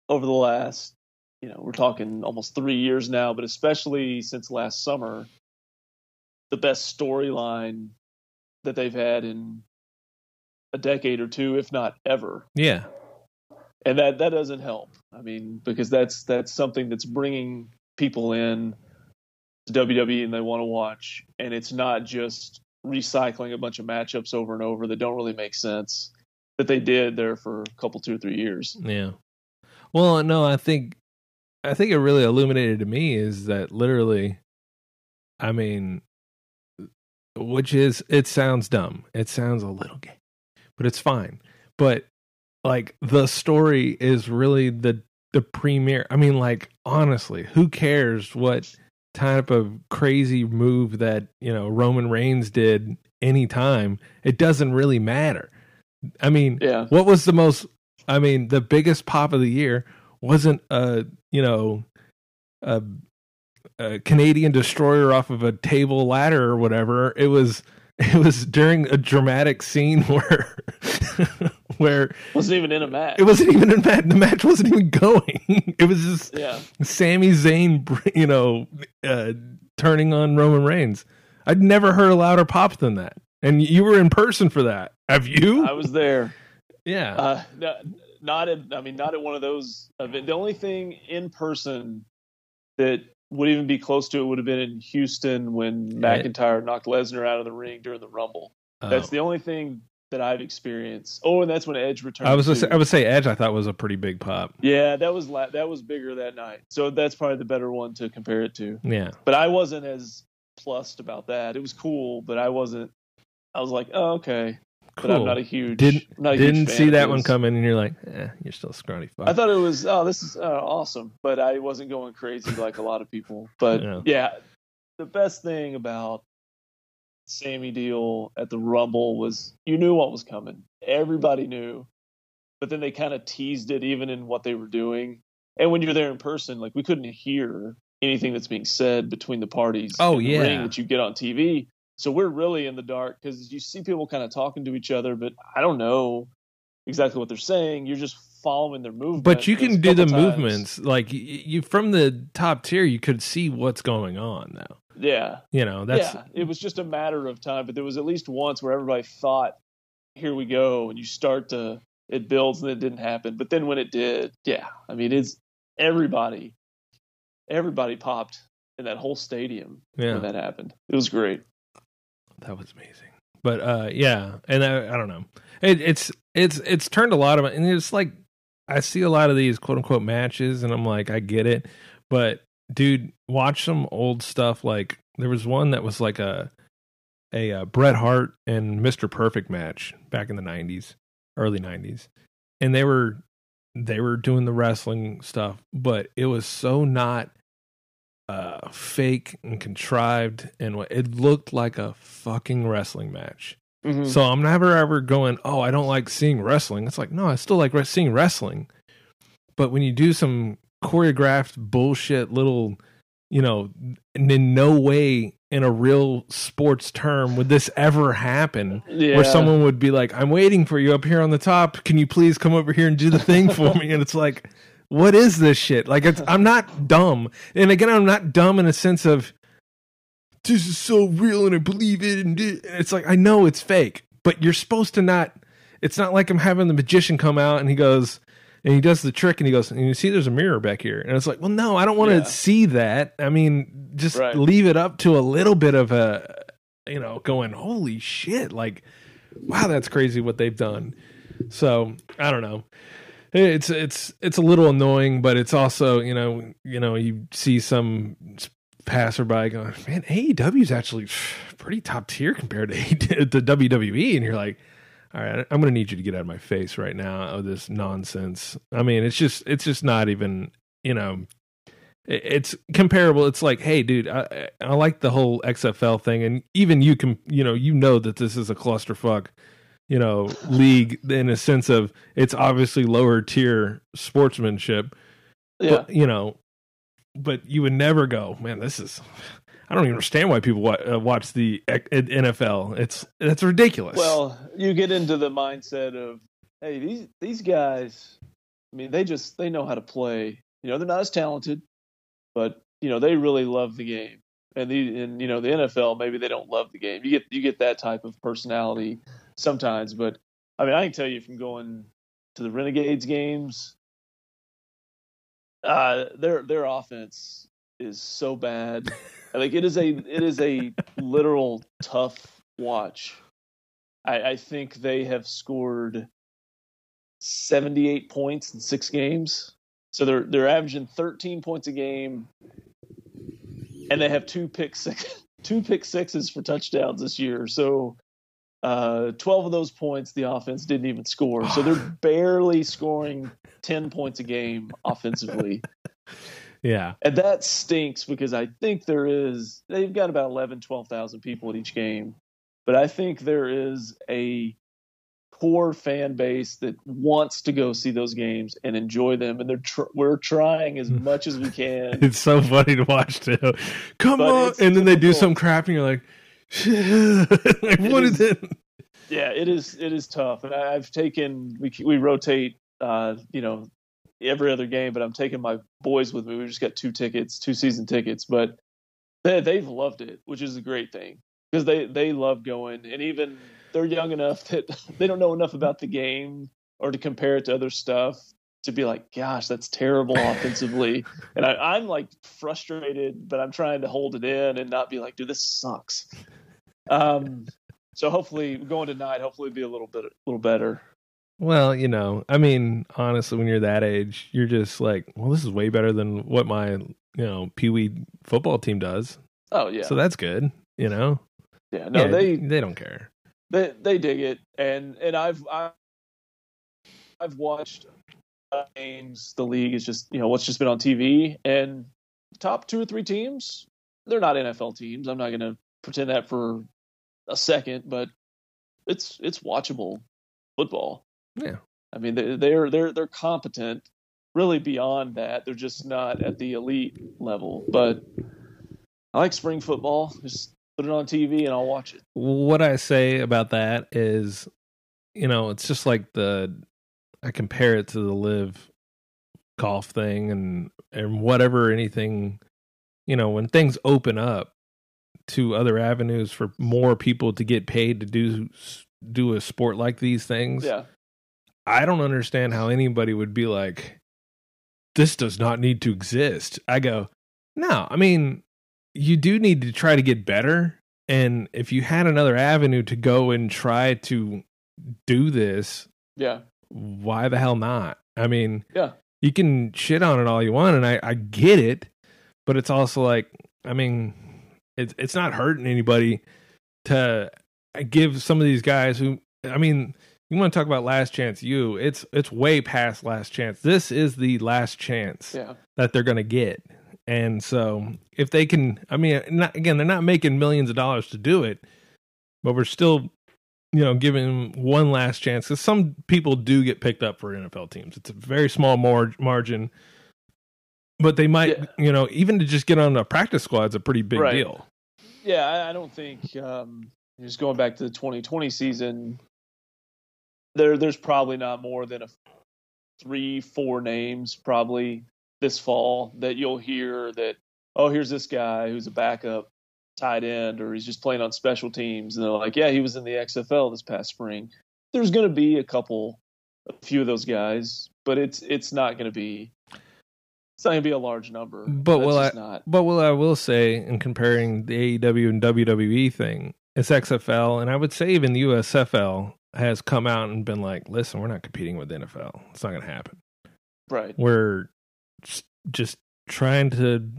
over the last, you know, we're talking almost three years now, but especially since last summer, the best storyline that they've had in a decade or two, if not ever, yeah. And that that doesn't help. I mean, because that's that's something that's bringing people in to WWE and they want to watch, and it's not just recycling a bunch of matchups over and over that don't really make sense that they did there for a couple two or three years. Yeah. Well, no, I think I think it really illuminated to me is that literally I mean which is it sounds dumb. It sounds a little gay. But it's fine. But like the story is really the the premiere. I mean like honestly, who cares what type of crazy move that, you know, Roman Reigns did anytime? It doesn't really matter. I mean, Yeah, what was the most i mean the biggest pop of the year wasn't a you know a, a canadian destroyer off of a table ladder or whatever it was *laughs* it was during a dramatic scene *laughs* where *laughs* where wasn't even in a match. it wasn't even in a match the match wasn't even going *laughs* it was just yeah, Sami Zayn, you know, uh, turning on Roman Reigns. I'd never heard a louder pop than that. And you were in person for that. Have you? I was there. *laughs* yeah. Uh, no, not at, I mean, not at one of those events. The only thing in person that would even be close to it would have been in Houston when McIntyre knocked Lesnar out of the ring during the Rumble. Oh. That's the only thing that I've experienced. Oh, and that's when Edge returned. I was say, I would say Edge. I thought was a pretty big pop. yeah, that was la- that was bigger that night. So that's probably the better one to compare it to. Yeah, But I wasn't as plussed about that. It was cool, but I wasn't. I was like, oh, okay. But I'm not a huge. Didn't not a didn't fan see that one coming, and you're like, eh, you're still a scrawny fuck. I thought it was oh this is uh, awesome, but I wasn't going crazy like a lot of people. But Yeah. yeah. the best thing about Sami deal at the Rumble was you knew what was coming. Everybody knew, but then they kind of teased it even in what they were doing. And when you're there in person, like we couldn't hear anything that's being said between the parties. Oh, yeah. ring that you get on TV. So we're really in the dark because you see people kind of talking to each other, but I don't know exactly what they're saying. You're just following their movement. but you can do the times- movements like you from the top tier. You could see what's going on though. Yeah, You know, that's yeah. It was just a matter of time, but there was at least once where everybody thought, "Here we go," and you start to it builds and it didn't happen. But then when it did, yeah, I mean, it's everybody, everybody popped in that whole stadium yeah. when that happened. It was great. That was amazing. But uh yeah, and I, I don't know. It, it's it's it's turned a lot of and it's like I see a lot of these quote unquote matches and I'm like I get it, but dude, watch some old stuff like there was one that was like a a uh, Bret Hart and Mr. Perfect match back in the 90s, early 90s. And they were they were doing the wrestling stuff, but it was so not uh fake and contrived and it looked like a fucking wrestling match. Mhm. So I'm never ever going, "Oh, I don't like seeing wrestling." It's like, "No, I still like re- seeing wrestling." But when you do some choreographed bullshit little, you know, and in no way in a real sports term would this ever happen yeah. where someone would be like, "I'm waiting for you up here on the top. Can you please come over here and do the thing for me?" And it's like, "What is this shit?" Like, it's, I'm not dumb, and again, I'm not dumb in a sense of this is so real and I believe it- and it's like I know it's fake, but you're supposed to not. It's not like I'm having the magician come out and he goes. And he does the trick and he goes, and you see there's a mirror back here. And it's like, well, no, I don't want to Yeah. see that. I mean, just Right. leave it up to a little bit of a, you know, going, holy shit. Like, wow, that's crazy what they've done. So I don't know. It's it's it's a little annoying, but it's also you know you know you see some passerby going, man, AEW is actually pretty top tier compared to the *laughs* WWE, and you're like, all right, I'm gonna need you to get out of my face right now of this nonsense. I mean, it's just it's just not even you know. It's comparable. It's like, hey, dude, I, I like the whole XFL thing, and even you can, you know, you know that this is a clusterfuck you know *sighs* league in a sense of it's obviously lower tier sportsmanship yeah. but you know but you would never go man this is i don't even understand why people uh, watch the uh, nfl it's that's ridiculous Well, you get into the mindset of, hey, these these guys. I mean, they just they know how to play. You know, they're not as talented, but you know they really love the game. And the and you know the NFL maybe they don't love the game. You get you get that type of personality sometimes, but I mean I can tell you from going to the Renegades games, uh, their their offense is so bad. like it is a it is a literal tough watch. I, I think they have scored 78 points in six games. So they're they're averaging 13 points a game, and they have two pick six *laughs* two pick sixes for touchdowns this year. So uh, 12 of those points the offense didn't even score. So they're *laughs* barely scoring 10 points a game offensively. *laughs* yeah And that stinks because I think there is they've got about 11 12,000 people at each game. But I think there is a core fan base that wants to go see those games and enjoy them and they're tr- we're trying as *laughs* much as we can. it's so funny to watch too come But on and then they do some crap and you're like *laughs* like what is it yeah, it is it is tough. And I, I've taken we we rotate uh, you know, every other game, but I'm taking my boys with me. We just got two tickets, two season tickets, but they they've loved it, which is a great thing because they they love going, and even they're young enough that *laughs* they don't know enough about the game or to compare it to other stuff to be like, gosh, that's terrible offensively. *laughs* and I, I'm like frustrated, but I'm trying to hold it in and not be like, dude, this sucks. Um, So hopefully going tonight, hopefully it'll be a little bit a little better. Well, you know, I mean, honestly, when you're that age, you're just like, well, this is way better than what my, you know, pee wee football team does. Oh yeah. So that's good, you know? yeah. No, Yeah, they they don't care. they they dig it and and i've I, i've watched games the league is just you know what's just been on tv and top two or three teams they're not nfl teams i'm not going to pretend that for a second but it's it's watchable football Yeah. i mean they, they're they're they're competent really beyond that they're just not at the elite level but i like spring football just put it on tv and i'll watch it What I say about that is, you know, it's just like the I compare it to the live golf thing and and whatever anything, you know, when things open up to other avenues for more people to get paid to do do a sport like these things. yeah I don't understand how anybody would be like, this does not need to exist. I go, no, I mean, you do need to try to get better. And if you had another avenue to go and try to do this, yeah why the hell not? I mean, Yeah. you can shit on it all you want, and I, I get it, but it's also like, I mean, it's it's not hurting anybody to give some of these guys who, I mean, you want to talk about last chance you it's it's way past last chance. This is the last chance Yeah. that they're going to get. And so if they can i mean not, again they're not making millions of dollars to do it but we're still you know giving one last chance. Because some people do get picked up for nfl teams. It's a very small mar- margin. But they might Yeah. you know even to just get on a practice squad is a pretty big Right. deal. Yeah, I, I don't think um, just going back to the 2020 season, there there's probably not more than a three, four names probably this fall that you'll hear that oh here's this guy who's a backup tight end or he's just playing on special teams and they're like yeah he was in the XFL this past spring. There's going to be a couple, a few of those guys, but it's it's not going to be. It's not going to be a large number. But That's will I- not. But will I will say in comparing the AEW and WWE thing, it's XFL, and I would say even the USFL has come out and been like, listen, we're not competing with the NFL. It's not going to happen. Right. We're just, trying to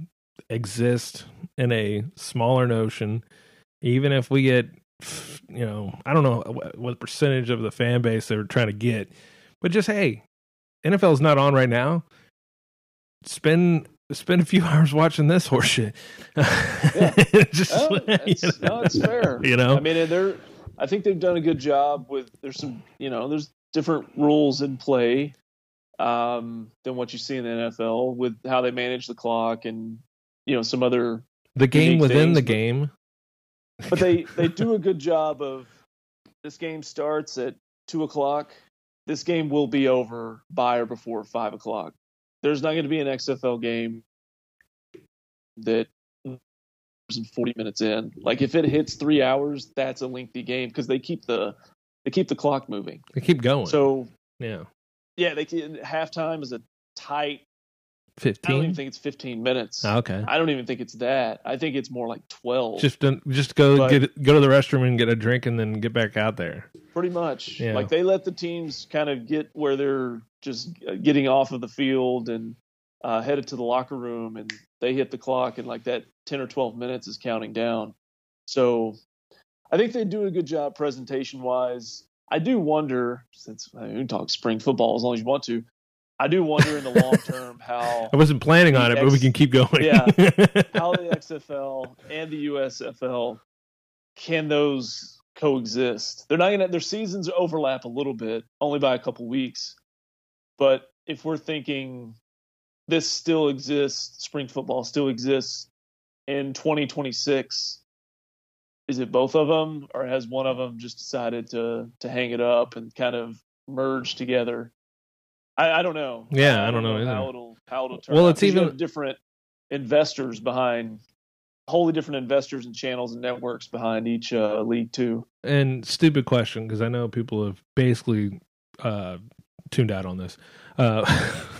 exist in a smaller notion, even if we get, you know, I don't know what, percentage of the fan base they're trying to get, but just hey, NFL's not on right now. Spend spend a few *laughs* hours watching this horseshit. *laughs* just Oh, *laughs* you it's, know? no, it's fair. You know? I mean, and they're. I think they've done a good job with. There's some, you know, there's different rules in play um, than what you see in the NFL with how they manage the clock and you know some other. the game within things, the game. But they they do a good job of. This game starts at two o'clock. This game will be over by or before five o'clock. There's not going to be an XFL game that and 40 minutes in. Like if it hits three hours, that's a lengthy game because they keep the they keep the clock moving. They keep going. So yeah, yeah, they halftime is a tight. Fifteen. I don't even think it's 15 minutes. okay. I don't even think it's that. I think it's more like 12. Just just go But- get go to the restroom and get a drink and then get back out there. pretty much. Yeah. Like they let the teams kind of get where they're just uh, getting off of the field and uh, headed to the locker room, and they hit the clock, and like that 10 or 12 minutes is counting down. So I think they do a good job presentation wise. I do wonder, since I mean, we can talk spring football as long as you want to. I do wonder in the long *laughs* term how I wasn't planning on it, but we can keep going. Yeah. *laughs* how the XFL and the USFL can those coexist? They're not gonna their seasons overlap a little bit, only by a couple weeks. But if we're thinking this still exists, spring football still exists in 2026, is it both of them, or has one of them just decided to to hang it up and kind of merge together? I, I don't know. Yeah, I don't know either. how it'll how it'll turn. Well, out, it's even- different investors behind, wholly different investors and channels and networks behind each uh, league too. and stupid question because I know people have basically uh, tuned out on this. Uh,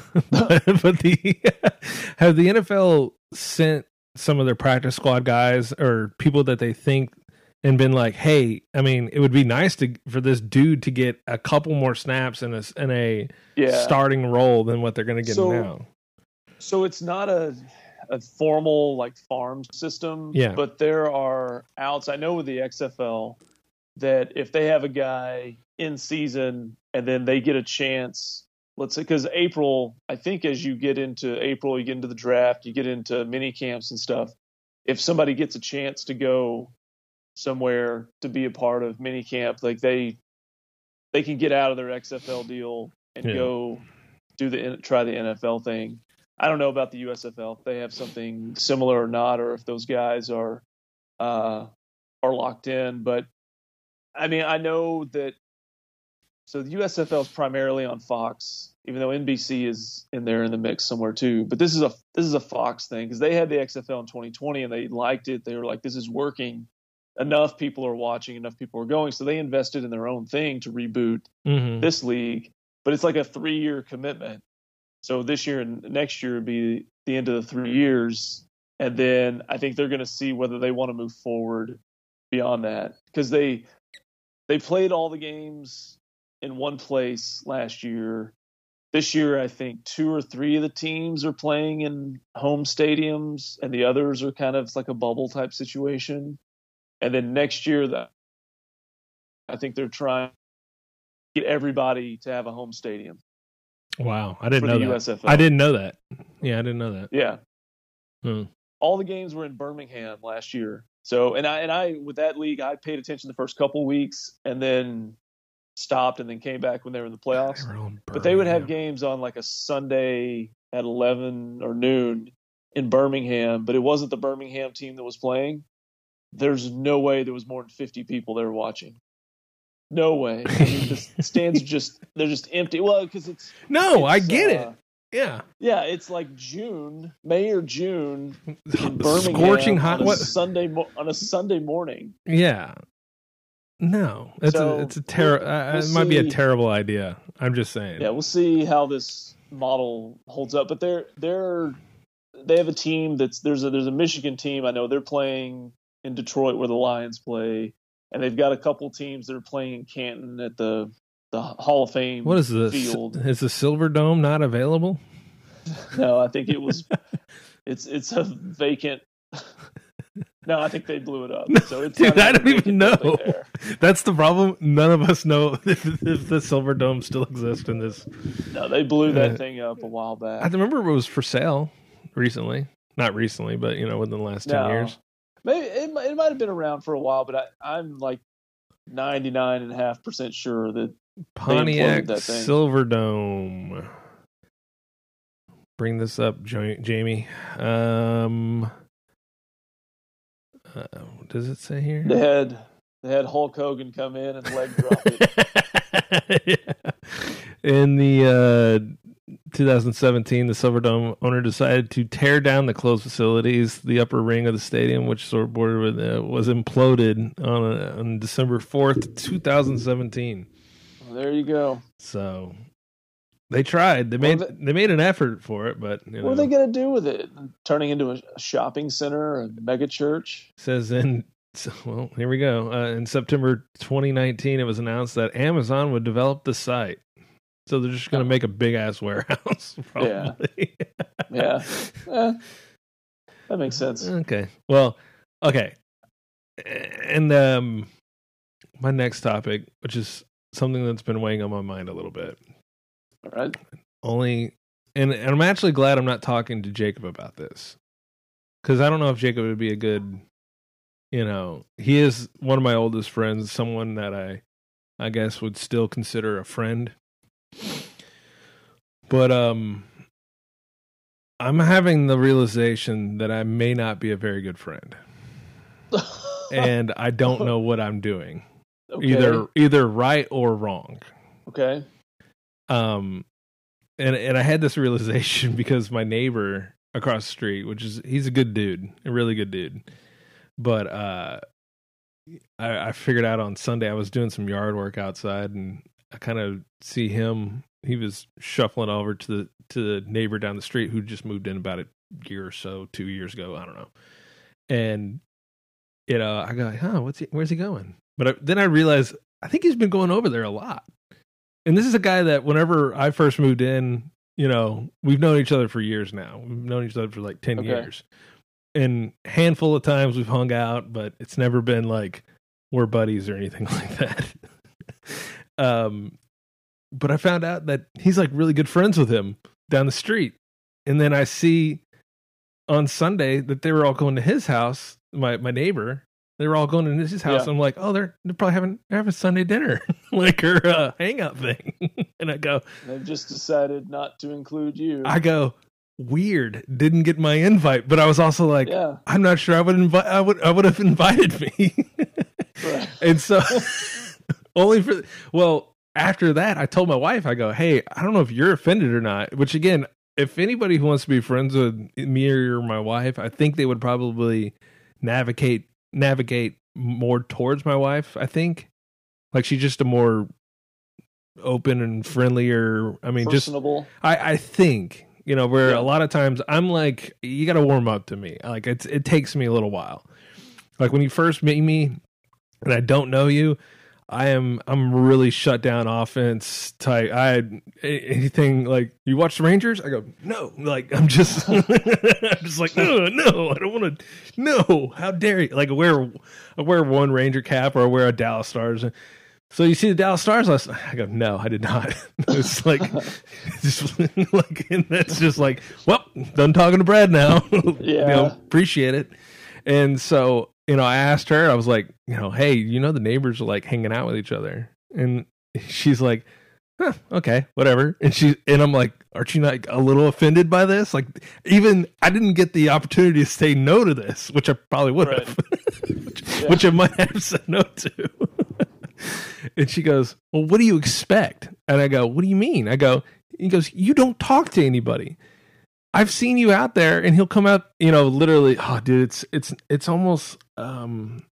*laughs* but, but the *laughs* have the NFL sent some of their practice squad guys or people that they think and been like, "Hey, I mean, it would be nice to for this dude to get a couple more snaps in a in a Yeah. starting role than what they're going to get So- now." So it's not a a formal like farm system. Yeah. But there are outs. I know with the XFL that if they have a guy in season and then they get a chance, let's say because April, I think as you get into April, you get into the draft, you get into mini camps and stuff. If somebody gets a chance to go somewhere to be a part of mini camp, like they they can get out of their XFL deal and Yeah. go do the try the NFL thing. I don't know about the USFL if they have something similar or not, or if those guys are uh, are locked in. But I mean, I know that. So the USFL is primarily on Fox, even though NBC is in there in the mix somewhere too. But this is a this is a Fox thing because they had the XFL in 2020 and they liked it. They were like, "This is working." Enough people are watching, enough people are going, so they invested in their own thing to reboot hmm this league, but it's like a three year commitment. So this year and next year would be the end of the three years. And then I think they're going to see whether they want to move forward beyond that because they they played all the games in one place last year. This year, I think two or three of the teams are playing in home stadiums, and the others are kind of like a bubble type situation. And then next year, that I think they're trying to get everybody to have a home stadium Wow, I didn't know the that. USFL. I didn't know that. Yeah, I didn't know that. Yeah. Hmm. All the games were in Birmingham last year. So and I and I with that league I paid attention the first couple weeks and then stopped and then came back when they were in the playoffs. They But they would have games on like a Sunday at eleven or noon in Birmingham, but it wasn't the Birmingham team that was playing. There's no way there was more than fifty people there watching. No way. I mean, the *laughs* stands are just they're just empty. Well, because it's No, I get uh, it. Yeah, Yeah, it's like June, May or June in *laughs* Birmingham scorching hot. on? Sunday mo- on a Sunday morning. Yeah. No, it's So, a it's a ter- we'll- uh, we'll it might be a terrible idea. I'm just saying. Yeah, we'll see how this model holds up. But they're they're they have a team that's there's a there's a Michigan team I know they're playing in Detroit where the Lions play, and they've got a couple teams that are playing in Canton at the the Hall of Fame. What is this? Field. Is the Silverdome not available? *laughs* No, I think it was it's it's a vacant. No, I think they blew it up. *laughs* So it's Dude, I don't even know. *laughs* That's the problem. None of us know if, if the Silverdome still exists in this. No, they blew that Uh, thing up a while back. I remember it was for sale recently. Not recently, but you know, within the last ten No. years. Maybe it, it might have been around for a while, but I, I'm like 99.5% sure that Pontiac that thing. Silverdome. Bring this up, Jamie. Um, uh, what does it say here? they had they had Hulk Hogan come in and leg drop it. *laughs* In the uh, 2017, the Silverdome owner decided to tear down the closed facilities. The upper ring of the stadium, which sort of bordered with, uh, was imploded on, uh on December 4th, 2017. Well, there you go. So they tried. They made are they made an effort for it, but you know, What are they going to do with it? Turning into a, a shopping center, a mega church? says in *laughs* so, well, here we go. Uh, in September 2019, it was announced that Amazon would develop the site. So they're just going to make a big ass warehouse. *laughs* Probably. Yeah. *laughs* Eh, that makes sense. okay. Well, okay. And um, my next topic, which is something that's been weighing on my mind a little bit, All right. only, and, and I'm actually glad I'm not talking to Jacob about this because I don't know if Jacob would be a good, you know, he is one of my oldest friends, someone that I, I guess would still consider a friend. But um, I'm having the realization that I may not be a very good friend, *laughs* and I don't know what I'm doing, Okay. either either right or wrong. Okay. um and and I had this realization *laughs* because my neighbor across the street, which is he's a good dude, a really good dude. But uh I I figured out on Sunday I was doing some yard work outside and I kind of see him he was shuffling over to the to the neighbor down the street who just moved in about a year or so, 2 years ago, I don't know. And you know, I go, huh, what's he, where's he going? But I, then I realized I think he's been going over there a lot. And this is a guy that whenever I first moved in, you know, we've known each other for years now. We've known each other for like 10 Okay. years. And handful of times we've hung out, but it's never been like we're buddies or anything *laughs* like that. *laughs* um, but I found out that he's like really good friends with him down the street. And then I see on Sunday that they were all going to his house, my, my neighbor. They were all going to his house. Yeah. I'm like, oh, they're they're probably having they're having Sunday dinner, *laughs* like her uh, hangout thing. *laughs* and I go, They've just decided not to include you. I go, weird. Didn't get my invite, but I was also like, yeah. I'm not sure I would invite. I would I would have *laughs* invited me. Right. and so only for well after that i told my wife i go hey i don't know if you're offended or not which again if anybody who wants to be friends with me or my wife i think they would probably navigate navigate more towards my wife i think like she's just a more open and friendlier i mean just Personable. I, I think you know where Yeah. a lot of times I'm like you got to warm up to me. Like it's it takes me a little while. Like when you first meet me and I don't know you, I am I'm really shut down offense type. I anything like you watch the Rangers, I go no. Like I'm just *laughs* I'm just like no no I don't want to no. How dare you? Like I wear I wear one Ranger cap or I wear a Dallas Stars. So you see the Dallas Stars last night? I go, no, I did not. *laughs* it's like, *laughs* just like, and that's just like, well, done talking to Brad now. you Yeah. know, appreciate it. And so, you know, I asked her, I was like, you know, hey, you know, the neighbors are like hanging out with each other, and *laughs* she's like, huh, okay, whatever. And she and I'm like, aren't you not a little offended by this? Like, even I didn't get the opportunity to say no to this, which I probably would have, which, *laughs* Yeah. which I might have said no to. *laughs* and she goes, well, what do you expect? And I go, what do you mean? I go, he goes, you don't talk to anybody. I've seen you out there, and he'll come out, you know, literally. Oh, dude, it's it's it's almost um,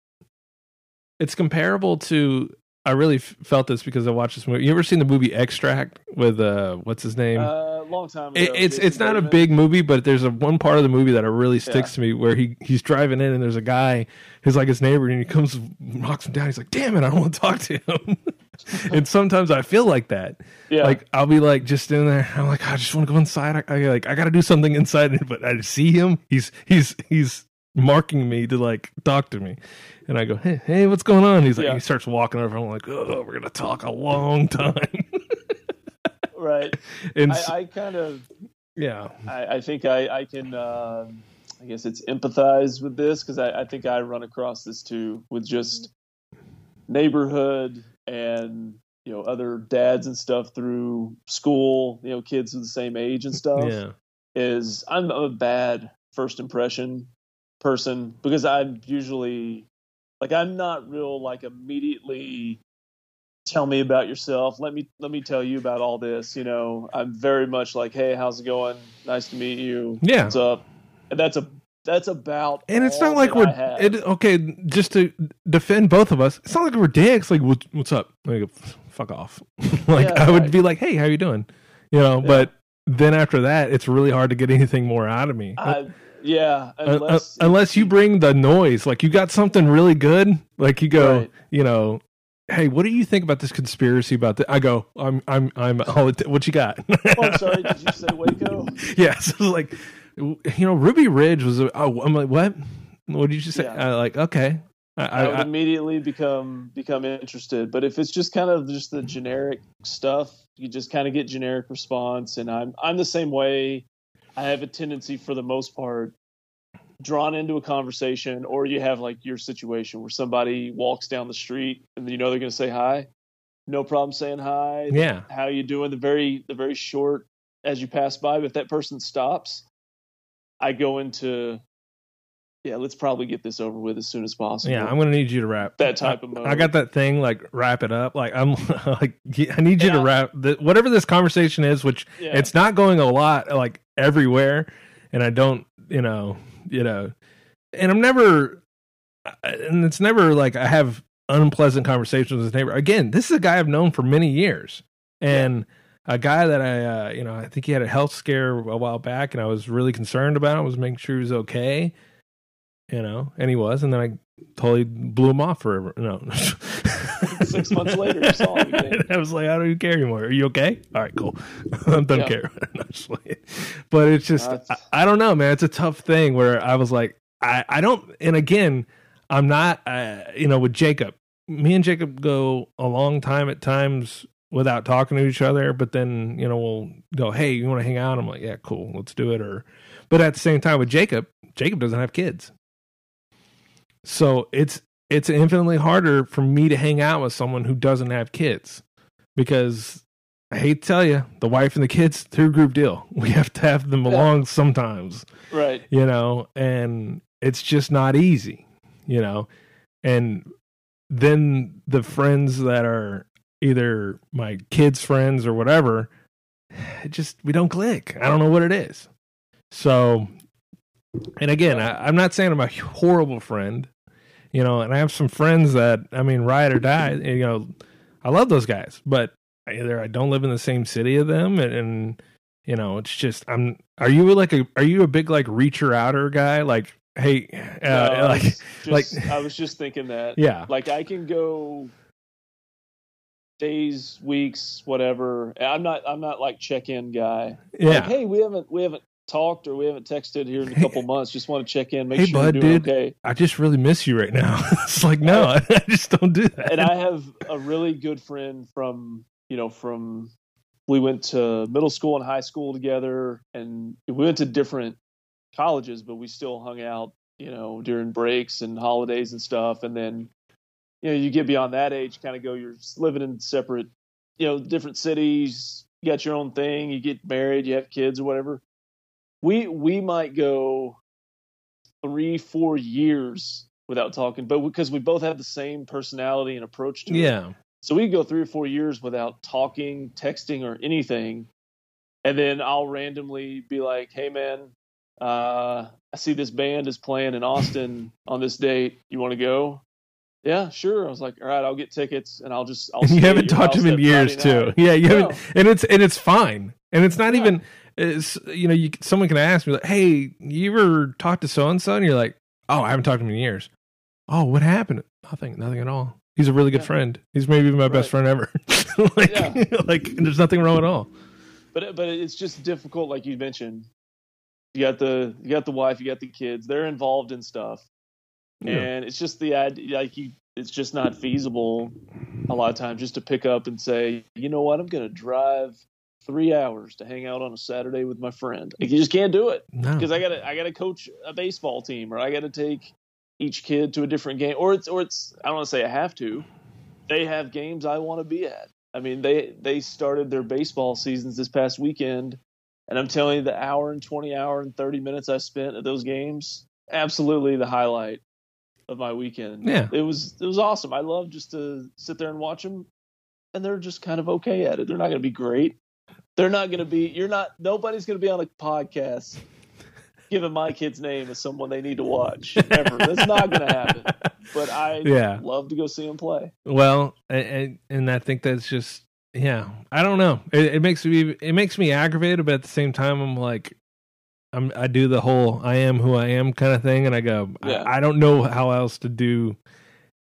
it's comparable to. I really f- felt this because I watched this movie. You ever seen the movie Extract with uh, what's his name? Uh, long time ago. It, it's it's not a big movie, but there's a one part of the movie that really sticks Yeah. to me where he he's driving in and there's a guy who's like his neighbor and he comes knocks him down. He's like, "Damn it, I don't want to talk to him." *laughs* and sometimes I feel like that. Yeah. Like I'll be like just in there. I'm like, I just want to go inside. I, I like I got to do something inside, but I see him. He's he's he's marking me to like talk to me, and I go, "Hey, hey, what's going on?" He's like, Yeah. he starts walking over. I'm like, "Oh, we're gonna talk a long time." *laughs* right. and I, I kind of, yeah, I, I think I, I can, uh, I guess it's empathize with this because I, I think I run across this too with just neighborhood and you know other dads and stuff through school. You know, kids of the same age and stuff. yeah. is I'm a bad first impression person because I'm usually like I'm not real like immediately tell me about yourself. Let me let me tell you about all this, you know. I'm very much like, "Hey, how's it going? Nice to meet you. Yeah. What's up?" And that's a that's about And it's not like we're it, okay. Just to defend both of us, it's not like we're dicks. Like, what, what's up? Like, fuck off. *laughs* like, Yeah, I would right. be like, hey, how you doing? You know. But then after that, it's really hard to get anything more out of me. I, yeah, Un- un- unless unless you bring the noise, like you got something really good, like you go, Right. you know, hey, what do you think about this conspiracy about that? I go, I'm, I'm, I'm. All *laughs* what you got? Oh, I'm sorry, did you say Waco? *laughs* yeah, so like, you know, Ruby Ridge was. A, oh, I'm like, what? What did you just say? Yeah. Uh, like, okay, I, I, would I, immediately become become interested. But if it's just kind of just the generic stuff, you just kind of get generic response. And I'm I'm the same way. I have a tendency, for the most part, drawn into a conversation, or you have like your situation where somebody walks down the street and you know they're going to say hi. No problem saying hi. yeah, How you doing? The very the very short as you pass by. But if that person stops, I go into yeah. Let's probably get this over with as soon as possible. yeah. I'm gonna need you to wrap that type of mode. I got that thing like wrap it up. Like I'm *laughs* like I need you to wrap the, whatever this conversation is, which Yeah. it's not going a lot like everywhere, and I don't, you know, you know, and I'm never, and it's never like I have unpleasant conversations with his neighbor. Again, this is a guy I've known for many years, and a guy that I, uh, you know, I think he had a health scare a while back, and I was really concerned about. I was making sure he was okay. you know, and he was, and then I totally blew him off forever. No, *laughs* Six months later, you saw him again. *laughs* I was like, I don't even care anymore. Are you okay? All right, cool. *laughs* I don't Yeah. care. No, just like- but it's just, Uh, I, I don't know, man. It's a tough thing where I was like, I, I don't, and again, I'm not, uh, you know, with Jacob, me and Jacob go a long time at times without talking to each other, but then, you know, we'll go, hey, you want to hang out? I'm like, yeah, cool, let's do it. Or, but at the same time with Jacob, Jacob doesn't have kids. So it's, it's infinitely harder for me to hang out with someone who doesn't have kids because I hate to tell you, the wife and the kids, a group deal. *laughs* We have to have them Yeah. along sometimes Right. you know, and it's just not easy, you know. And then the friends that are either my kids' friends or whatever, it just we don't click. I don't know what it is. So, and again, I, I'm not saying I'm a horrible friend, you know, and I have some friends that I mean, ride or die, you know, I love those guys, but either I don't live in the same city of them, and, and you know, it's just I'm. Are you like a? Are you a big like reacher outer guy? Like, hey, uh, No, *laughs* like, was like- just- I was just thinking that. *laughs* yeah, Like I can go days, weeks, whatever. I'm not. I'm not like check in guy. yeah. Like, hey, we haven't we haven't talked or we haven't texted here in a Hey- couple *laughs* months. Just want to check in, make Hey, sure bud, you're doing dude. okay. I just really miss you right now. *laughs* it's like, no, I, *laughs* I just don't do that. and I have a really good friend from you know from we went to middle school and high school together, and we went to different colleges, but we still hung out you know during breaks and holidays and stuff. And then you know you get beyond that age, kind of go you're living in separate you know different cities. You got your own thing. You get married, you have kids or whatever. We we might go three four years without talking, but because we both have the same personality and approach to it. yeah, So we go three or four years without talking, texting, or anything. And then I'll randomly be like, hey, man, uh, I see this band is playing in Austin *laughs* on this date. You want to go? Yeah, sure. I was like, all right, I'll get tickets and I'll just. I'll and you haven't talked to him in years too. Yeah, you No. haven't, and it's and it's fine, and it's not Yeah. even. It's, you know, you someone can ask me like, "Hey, you ever talked to so and so?" And you're like, "Oh, I haven't talked to him in years." Oh, what happened? Nothing. Nothing at all. He's a really good Yeah. friend. He's maybe my best friend ever. *laughs* like, Yeah. *laughs* like, there's nothing wrong at all. but but it's just difficult like you mentioned you got the you got the wife you got the kids they're involved in stuff Yeah. and it's just the idea like you it's just not feasible a lot of times just to pick up and say you know what i'm gonna drive three hours to hang out on a saturday with my friend like, you just can't do it No. because i gotta i gotta coach a baseball team or i gotta take each kid to a different game or it's or it's i don't want to say i have to they have games i want to be at I mean, they they started their baseball seasons this past weekend, and I'm telling you, the hour and twenty hour and thirty minutes I spent at those games, absolutely the highlight of my weekend. Yeah. it was it was awesome. I love just to sit there and watch them, and they're just kind of okay at it. They're not going to be great. They're not going to be. You're not. Nobody's going to be on a podcast giving my kid's name as someone they need to watch. Ever. That's not going to happen. But I Yeah. love to go see him play. Well, and, and I think that's just yeah. I don't know. It, it makes me it makes me aggravated, but at the same time, I'm like, I'm I do the whole I am who I am kind of thing, and I go, Yeah. I, I don't know how else to do.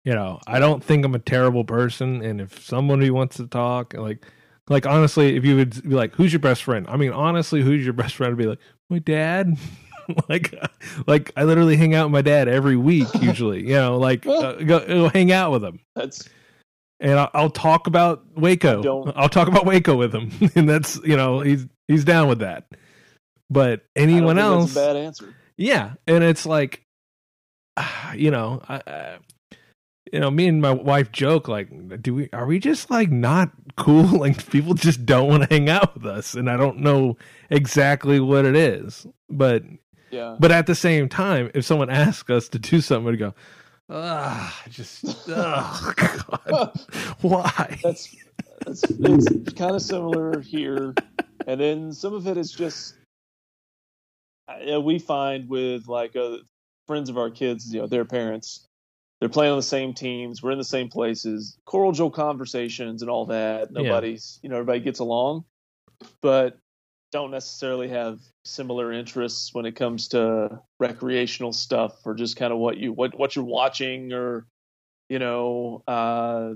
You know, I don't think I'm a terrible person, and if somebody wants to talk, like, like honestly, if you would be like, "Who's your best friend?" I mean, honestly, who's your best friend? I'd be like, my dad. *laughs* like, like I literally hang out with my dad every week, usually. You know, like *laughs* uh, go, go hang out with him That's and I'll, I'll talk about Waco. Don't- I'll talk about Waco with him, *laughs* and that's you know he's he's down with that. But anyone I don't think else, That's a bad answer. yeah, and it's like, *sighs* you know, I, I, you know, me and my wife joke like, do we are we just like not cool? *laughs* Like people just don't want to hang out with us, and I don't know exactly what it is, but Yeah. but at the same time, if someone asks us to do something, we go, ah, just, *laughs* oh, God, *laughs* why? that's that's it's kind of similar here, and then some of it is just uh, we find with like uh, friends of our kids, you know, their parents, they're playing on the same teams, we're in the same places, cordial conversations and all that. Yeah. Nobody's, you know, everybody gets along, but don't necessarily have similar interests when it comes to recreational stuff or just kind of what you what what you're watching or you know uh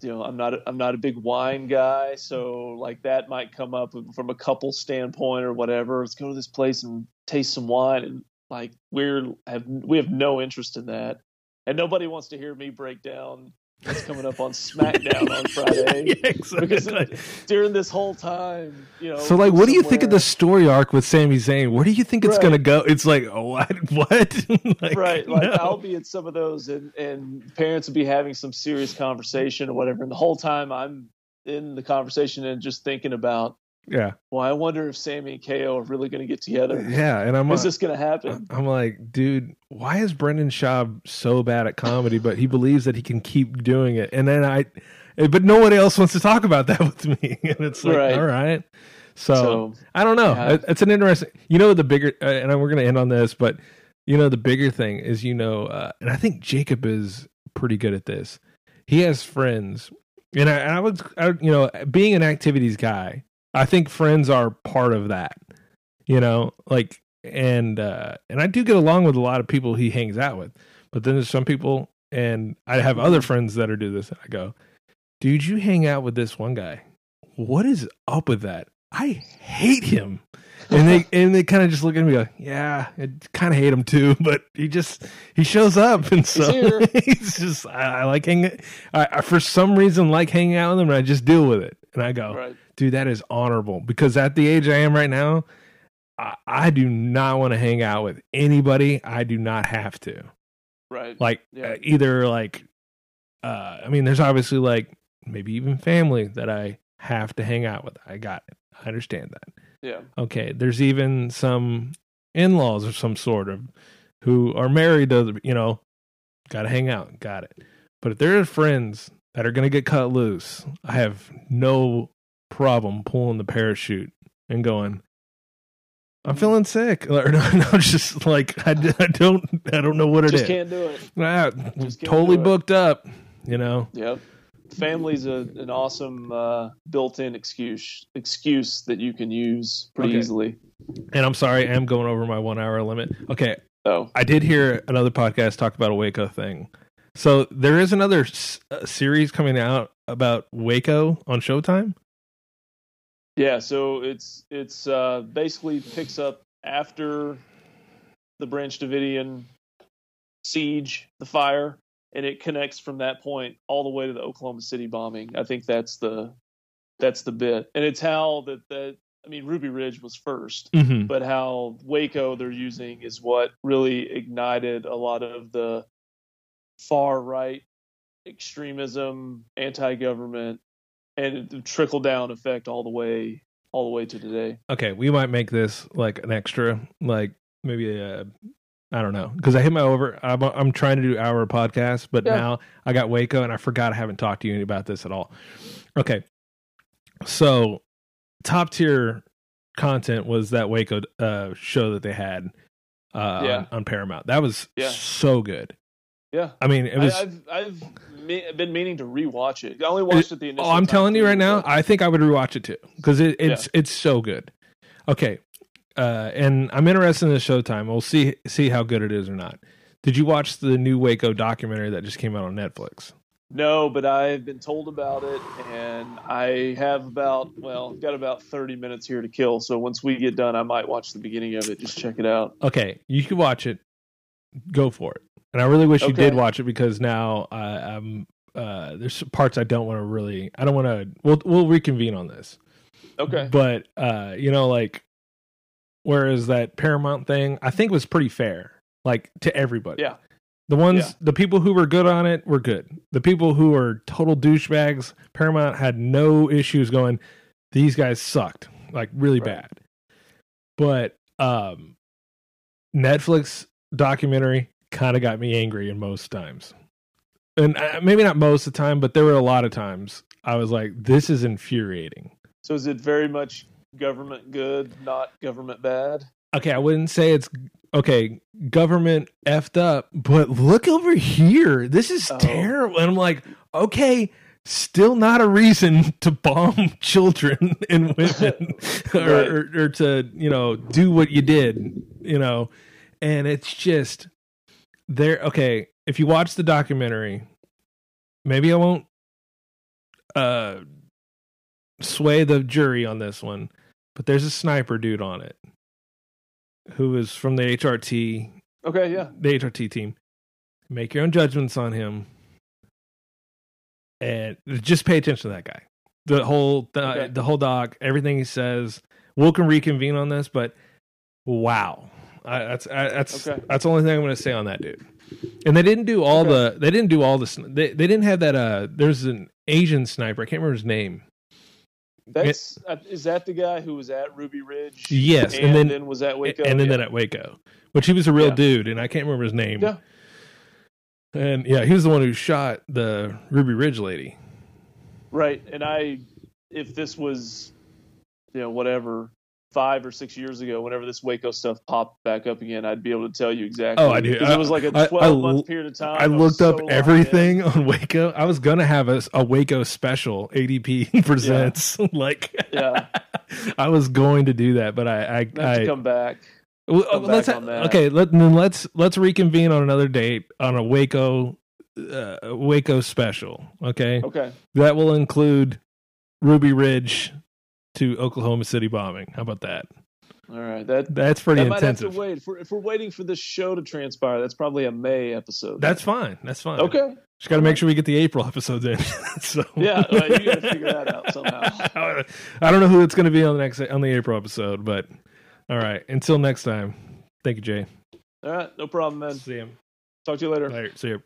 you know i'm not i'm not a big wine guy so like that might come up from a couple standpoint or whatever. Let's go to this place and taste some wine. And like we're have we have no interest in that and nobody wants to hear me break down what's coming up on smackdown on *laughs* friday yeah, exactly. because during this whole time, you know. So, like, what do you think of the story arc with Sami Zayn? Where do you think it's Right. going to go? It's like, oh, what? *laughs* What? *laughs* like, right? Like, no. I'll be at some of those, and and parents will be having some serious conversation or whatever, and the whole time I'm in the conversation and just thinking about, yeah, well, I wonder if Sami and KO are really going to get together. yeah. And I'm Is this going to happen? I'm like, dude, why is Brendan Schaub so bad at comedy, but he believes that he can keep doing it? And then I, but nobody else wants to talk about that *laughs* with me. And it's like, Right. all right. So, So I don't know. yeah. It's an interesting, you know, the bigger, uh, and we're going to end on this, but you know, the bigger thing is, you know, uh, and I think Jacob is pretty good at this. He has friends, and I, and I would, I, you know, being an activities guy, I think friends are part of that. You know, like, and uh, and I do get along with a lot of people he hangs out with, but then there's some people, and I have other friends that are do this. And I go, dude, you hang out with this one guy. What is up with that? I hate him. And they *laughs* and they kind of just look at me and go, yeah, I kind of hate him too, *laughs* but he just he shows up, and so *laughs* here. he's just I, I like hanging. I, I for some reason like hanging out with him, and I just deal with it, and I go, right, dude, that is honorable because at the age I am right now, I, I do not want to hang out with anybody. I do not have to. right, Like Yeah. uh, either like, uh, I mean, there's obviously like maybe even family that I have to hang out with. I got it. I understand that. yeah, Okay, there's even some in-laws of some sort of who are married to you know, got to hang out. Got it. But if there are friends that are going to get cut loose, I have no problem pulling the parachute and going. I'm feeling sick, *laughs* or no, no, just like I, d- I don't, I don't know what it is. just can't do it. Ah, Just can't totally do it. booked up, you know. Yep. Family's a, an awesome uh, built-in excuse excuse that you can use pretty Okay. easily. And I'm sorry, I am going over my one hour limit. Okay, Oh, I did hear another podcast talk about a Waco thing. So there is another s- uh, series coming out about Waco on Showtime. Yeah, so it's it's uh, basically picks up after the Branch Davidian siege, the fire, and it connects from that point all the way to the Oklahoma City bombing. I think that's the that's the bit, and it's how that that I mean Ruby Ridge was first, Mm-hmm. but how Waco they're using is what really ignited a lot of the far right extremism, anti-government, and the trickle down effect all the way all the way to today. Okay, we might make this like an extra, like maybe a, I don't know, because I hit my over. I'm I'm trying to do our podcast, but Yeah. now I got Waco, and I forgot I haven't talked to you about this at all. Okay, so top tier content was that Waco uh, show that they had uh, Yeah. on, on Paramount. That was Yeah. so good. Yeah, I mean, it was. I, I've I've me- been meaning to rewatch it. I only watched it, the initial. Oh, I'm telling you right now, I think I would rewatch it too because it, it's it's so good. Okay, uh, and I'm interested in the Showtime. We'll see see how good it is or not. Did you watch the new Waco documentary that just came out on Netflix? No, but I've been told about it, and I have about well, got about 30 minutes here to kill. So once we get done, I might watch the beginning of it. Just check it out. Okay, you can watch it. Go for it. And I really wish you did watch it because now I, I'm uh, there's parts I don't want to really. I don't want to. We'll we'll reconvene on this. Okay. But uh, you know, like whereas that Paramount thing, I think was pretty fair, like to everybody. Yeah. The ones Yeah. the people who were good on it were good. The people who were total douchebags, Paramount had no issues going, these guys sucked. Like really Right. bad. But um Netflix documentary kind of got me angry in most times. And uh, maybe not most of the time, but there were a lot of times I was like, this is infuriating. So is it very much government good, not government bad? okay, I wouldn't say it's okay, government effed up, but look over here. This is Oh. terrible. And I'm like, okay, still not a reason to bomb *laughs* children and women *laughs* or, Right. or, or to you know do what you did you know and it's just there okay if you watch the documentary maybe i won't uh sway the jury on this one but there's a sniper dude on it who is from the hrt Okay, yeah. the HRT team. Make your own judgments on him, and just pay attention to that guy. The whole the, Okay. the whole doc, everything he says. We'll can reconvene on this, but wow, I, that's I, that's Okay. that's the only thing I'm going to say on that dude. And they didn't do all the they didn't do all the they they didn't have that uh there's an Asian sniper I can't remember his name. That's uh, is that the guy who was at Ruby Ridge? Yes, and, and then- then was at Waco. and then yeah. then at Waco, which he was a real Yeah. dude, and I can't remember his name. Yeah. And yeah, he was the one who shot the Ruby Ridge lady. Right, and I, if this was, you know, whatever, five or six years ago, whenever this Waco stuff popped back up again, I'd be able to tell you exactly. Oh, I do. It was like a twelve I l- month period of time. I was looked so up everything on Waco. I was gonna have a, a Waco special. ADP *laughs* presents *laughs* like Yeah, *laughs* I was going to do that, but I I, I come back. well, come let's back that. okay. Let then let's let's reconvene on another date on a Waco uh, Waco special. Okay, Okay, that will include Ruby Ridge to Oklahoma City bombing. How about that? all right. That That's pretty that might have to wait. If we're, if we're waiting for this show to transpire, that's probably a May episode. That's fine. That's fine. okay. Just got to make sure we get the April episodes in. *laughs* so Yeah, well, you got to figure that out somehow. *laughs* I don't know who it's going to be on the next on the April episode, but all right. Until next time, thank you, Jay. All right, no problem, man. See you Talk to you later. later. See you.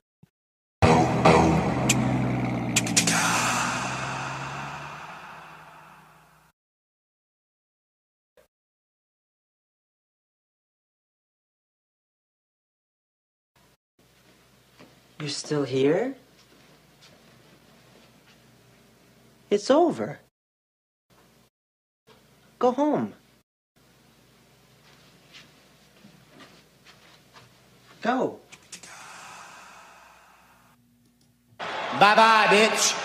You're still here? It's over. Go home. Go. Bye bye, bitch.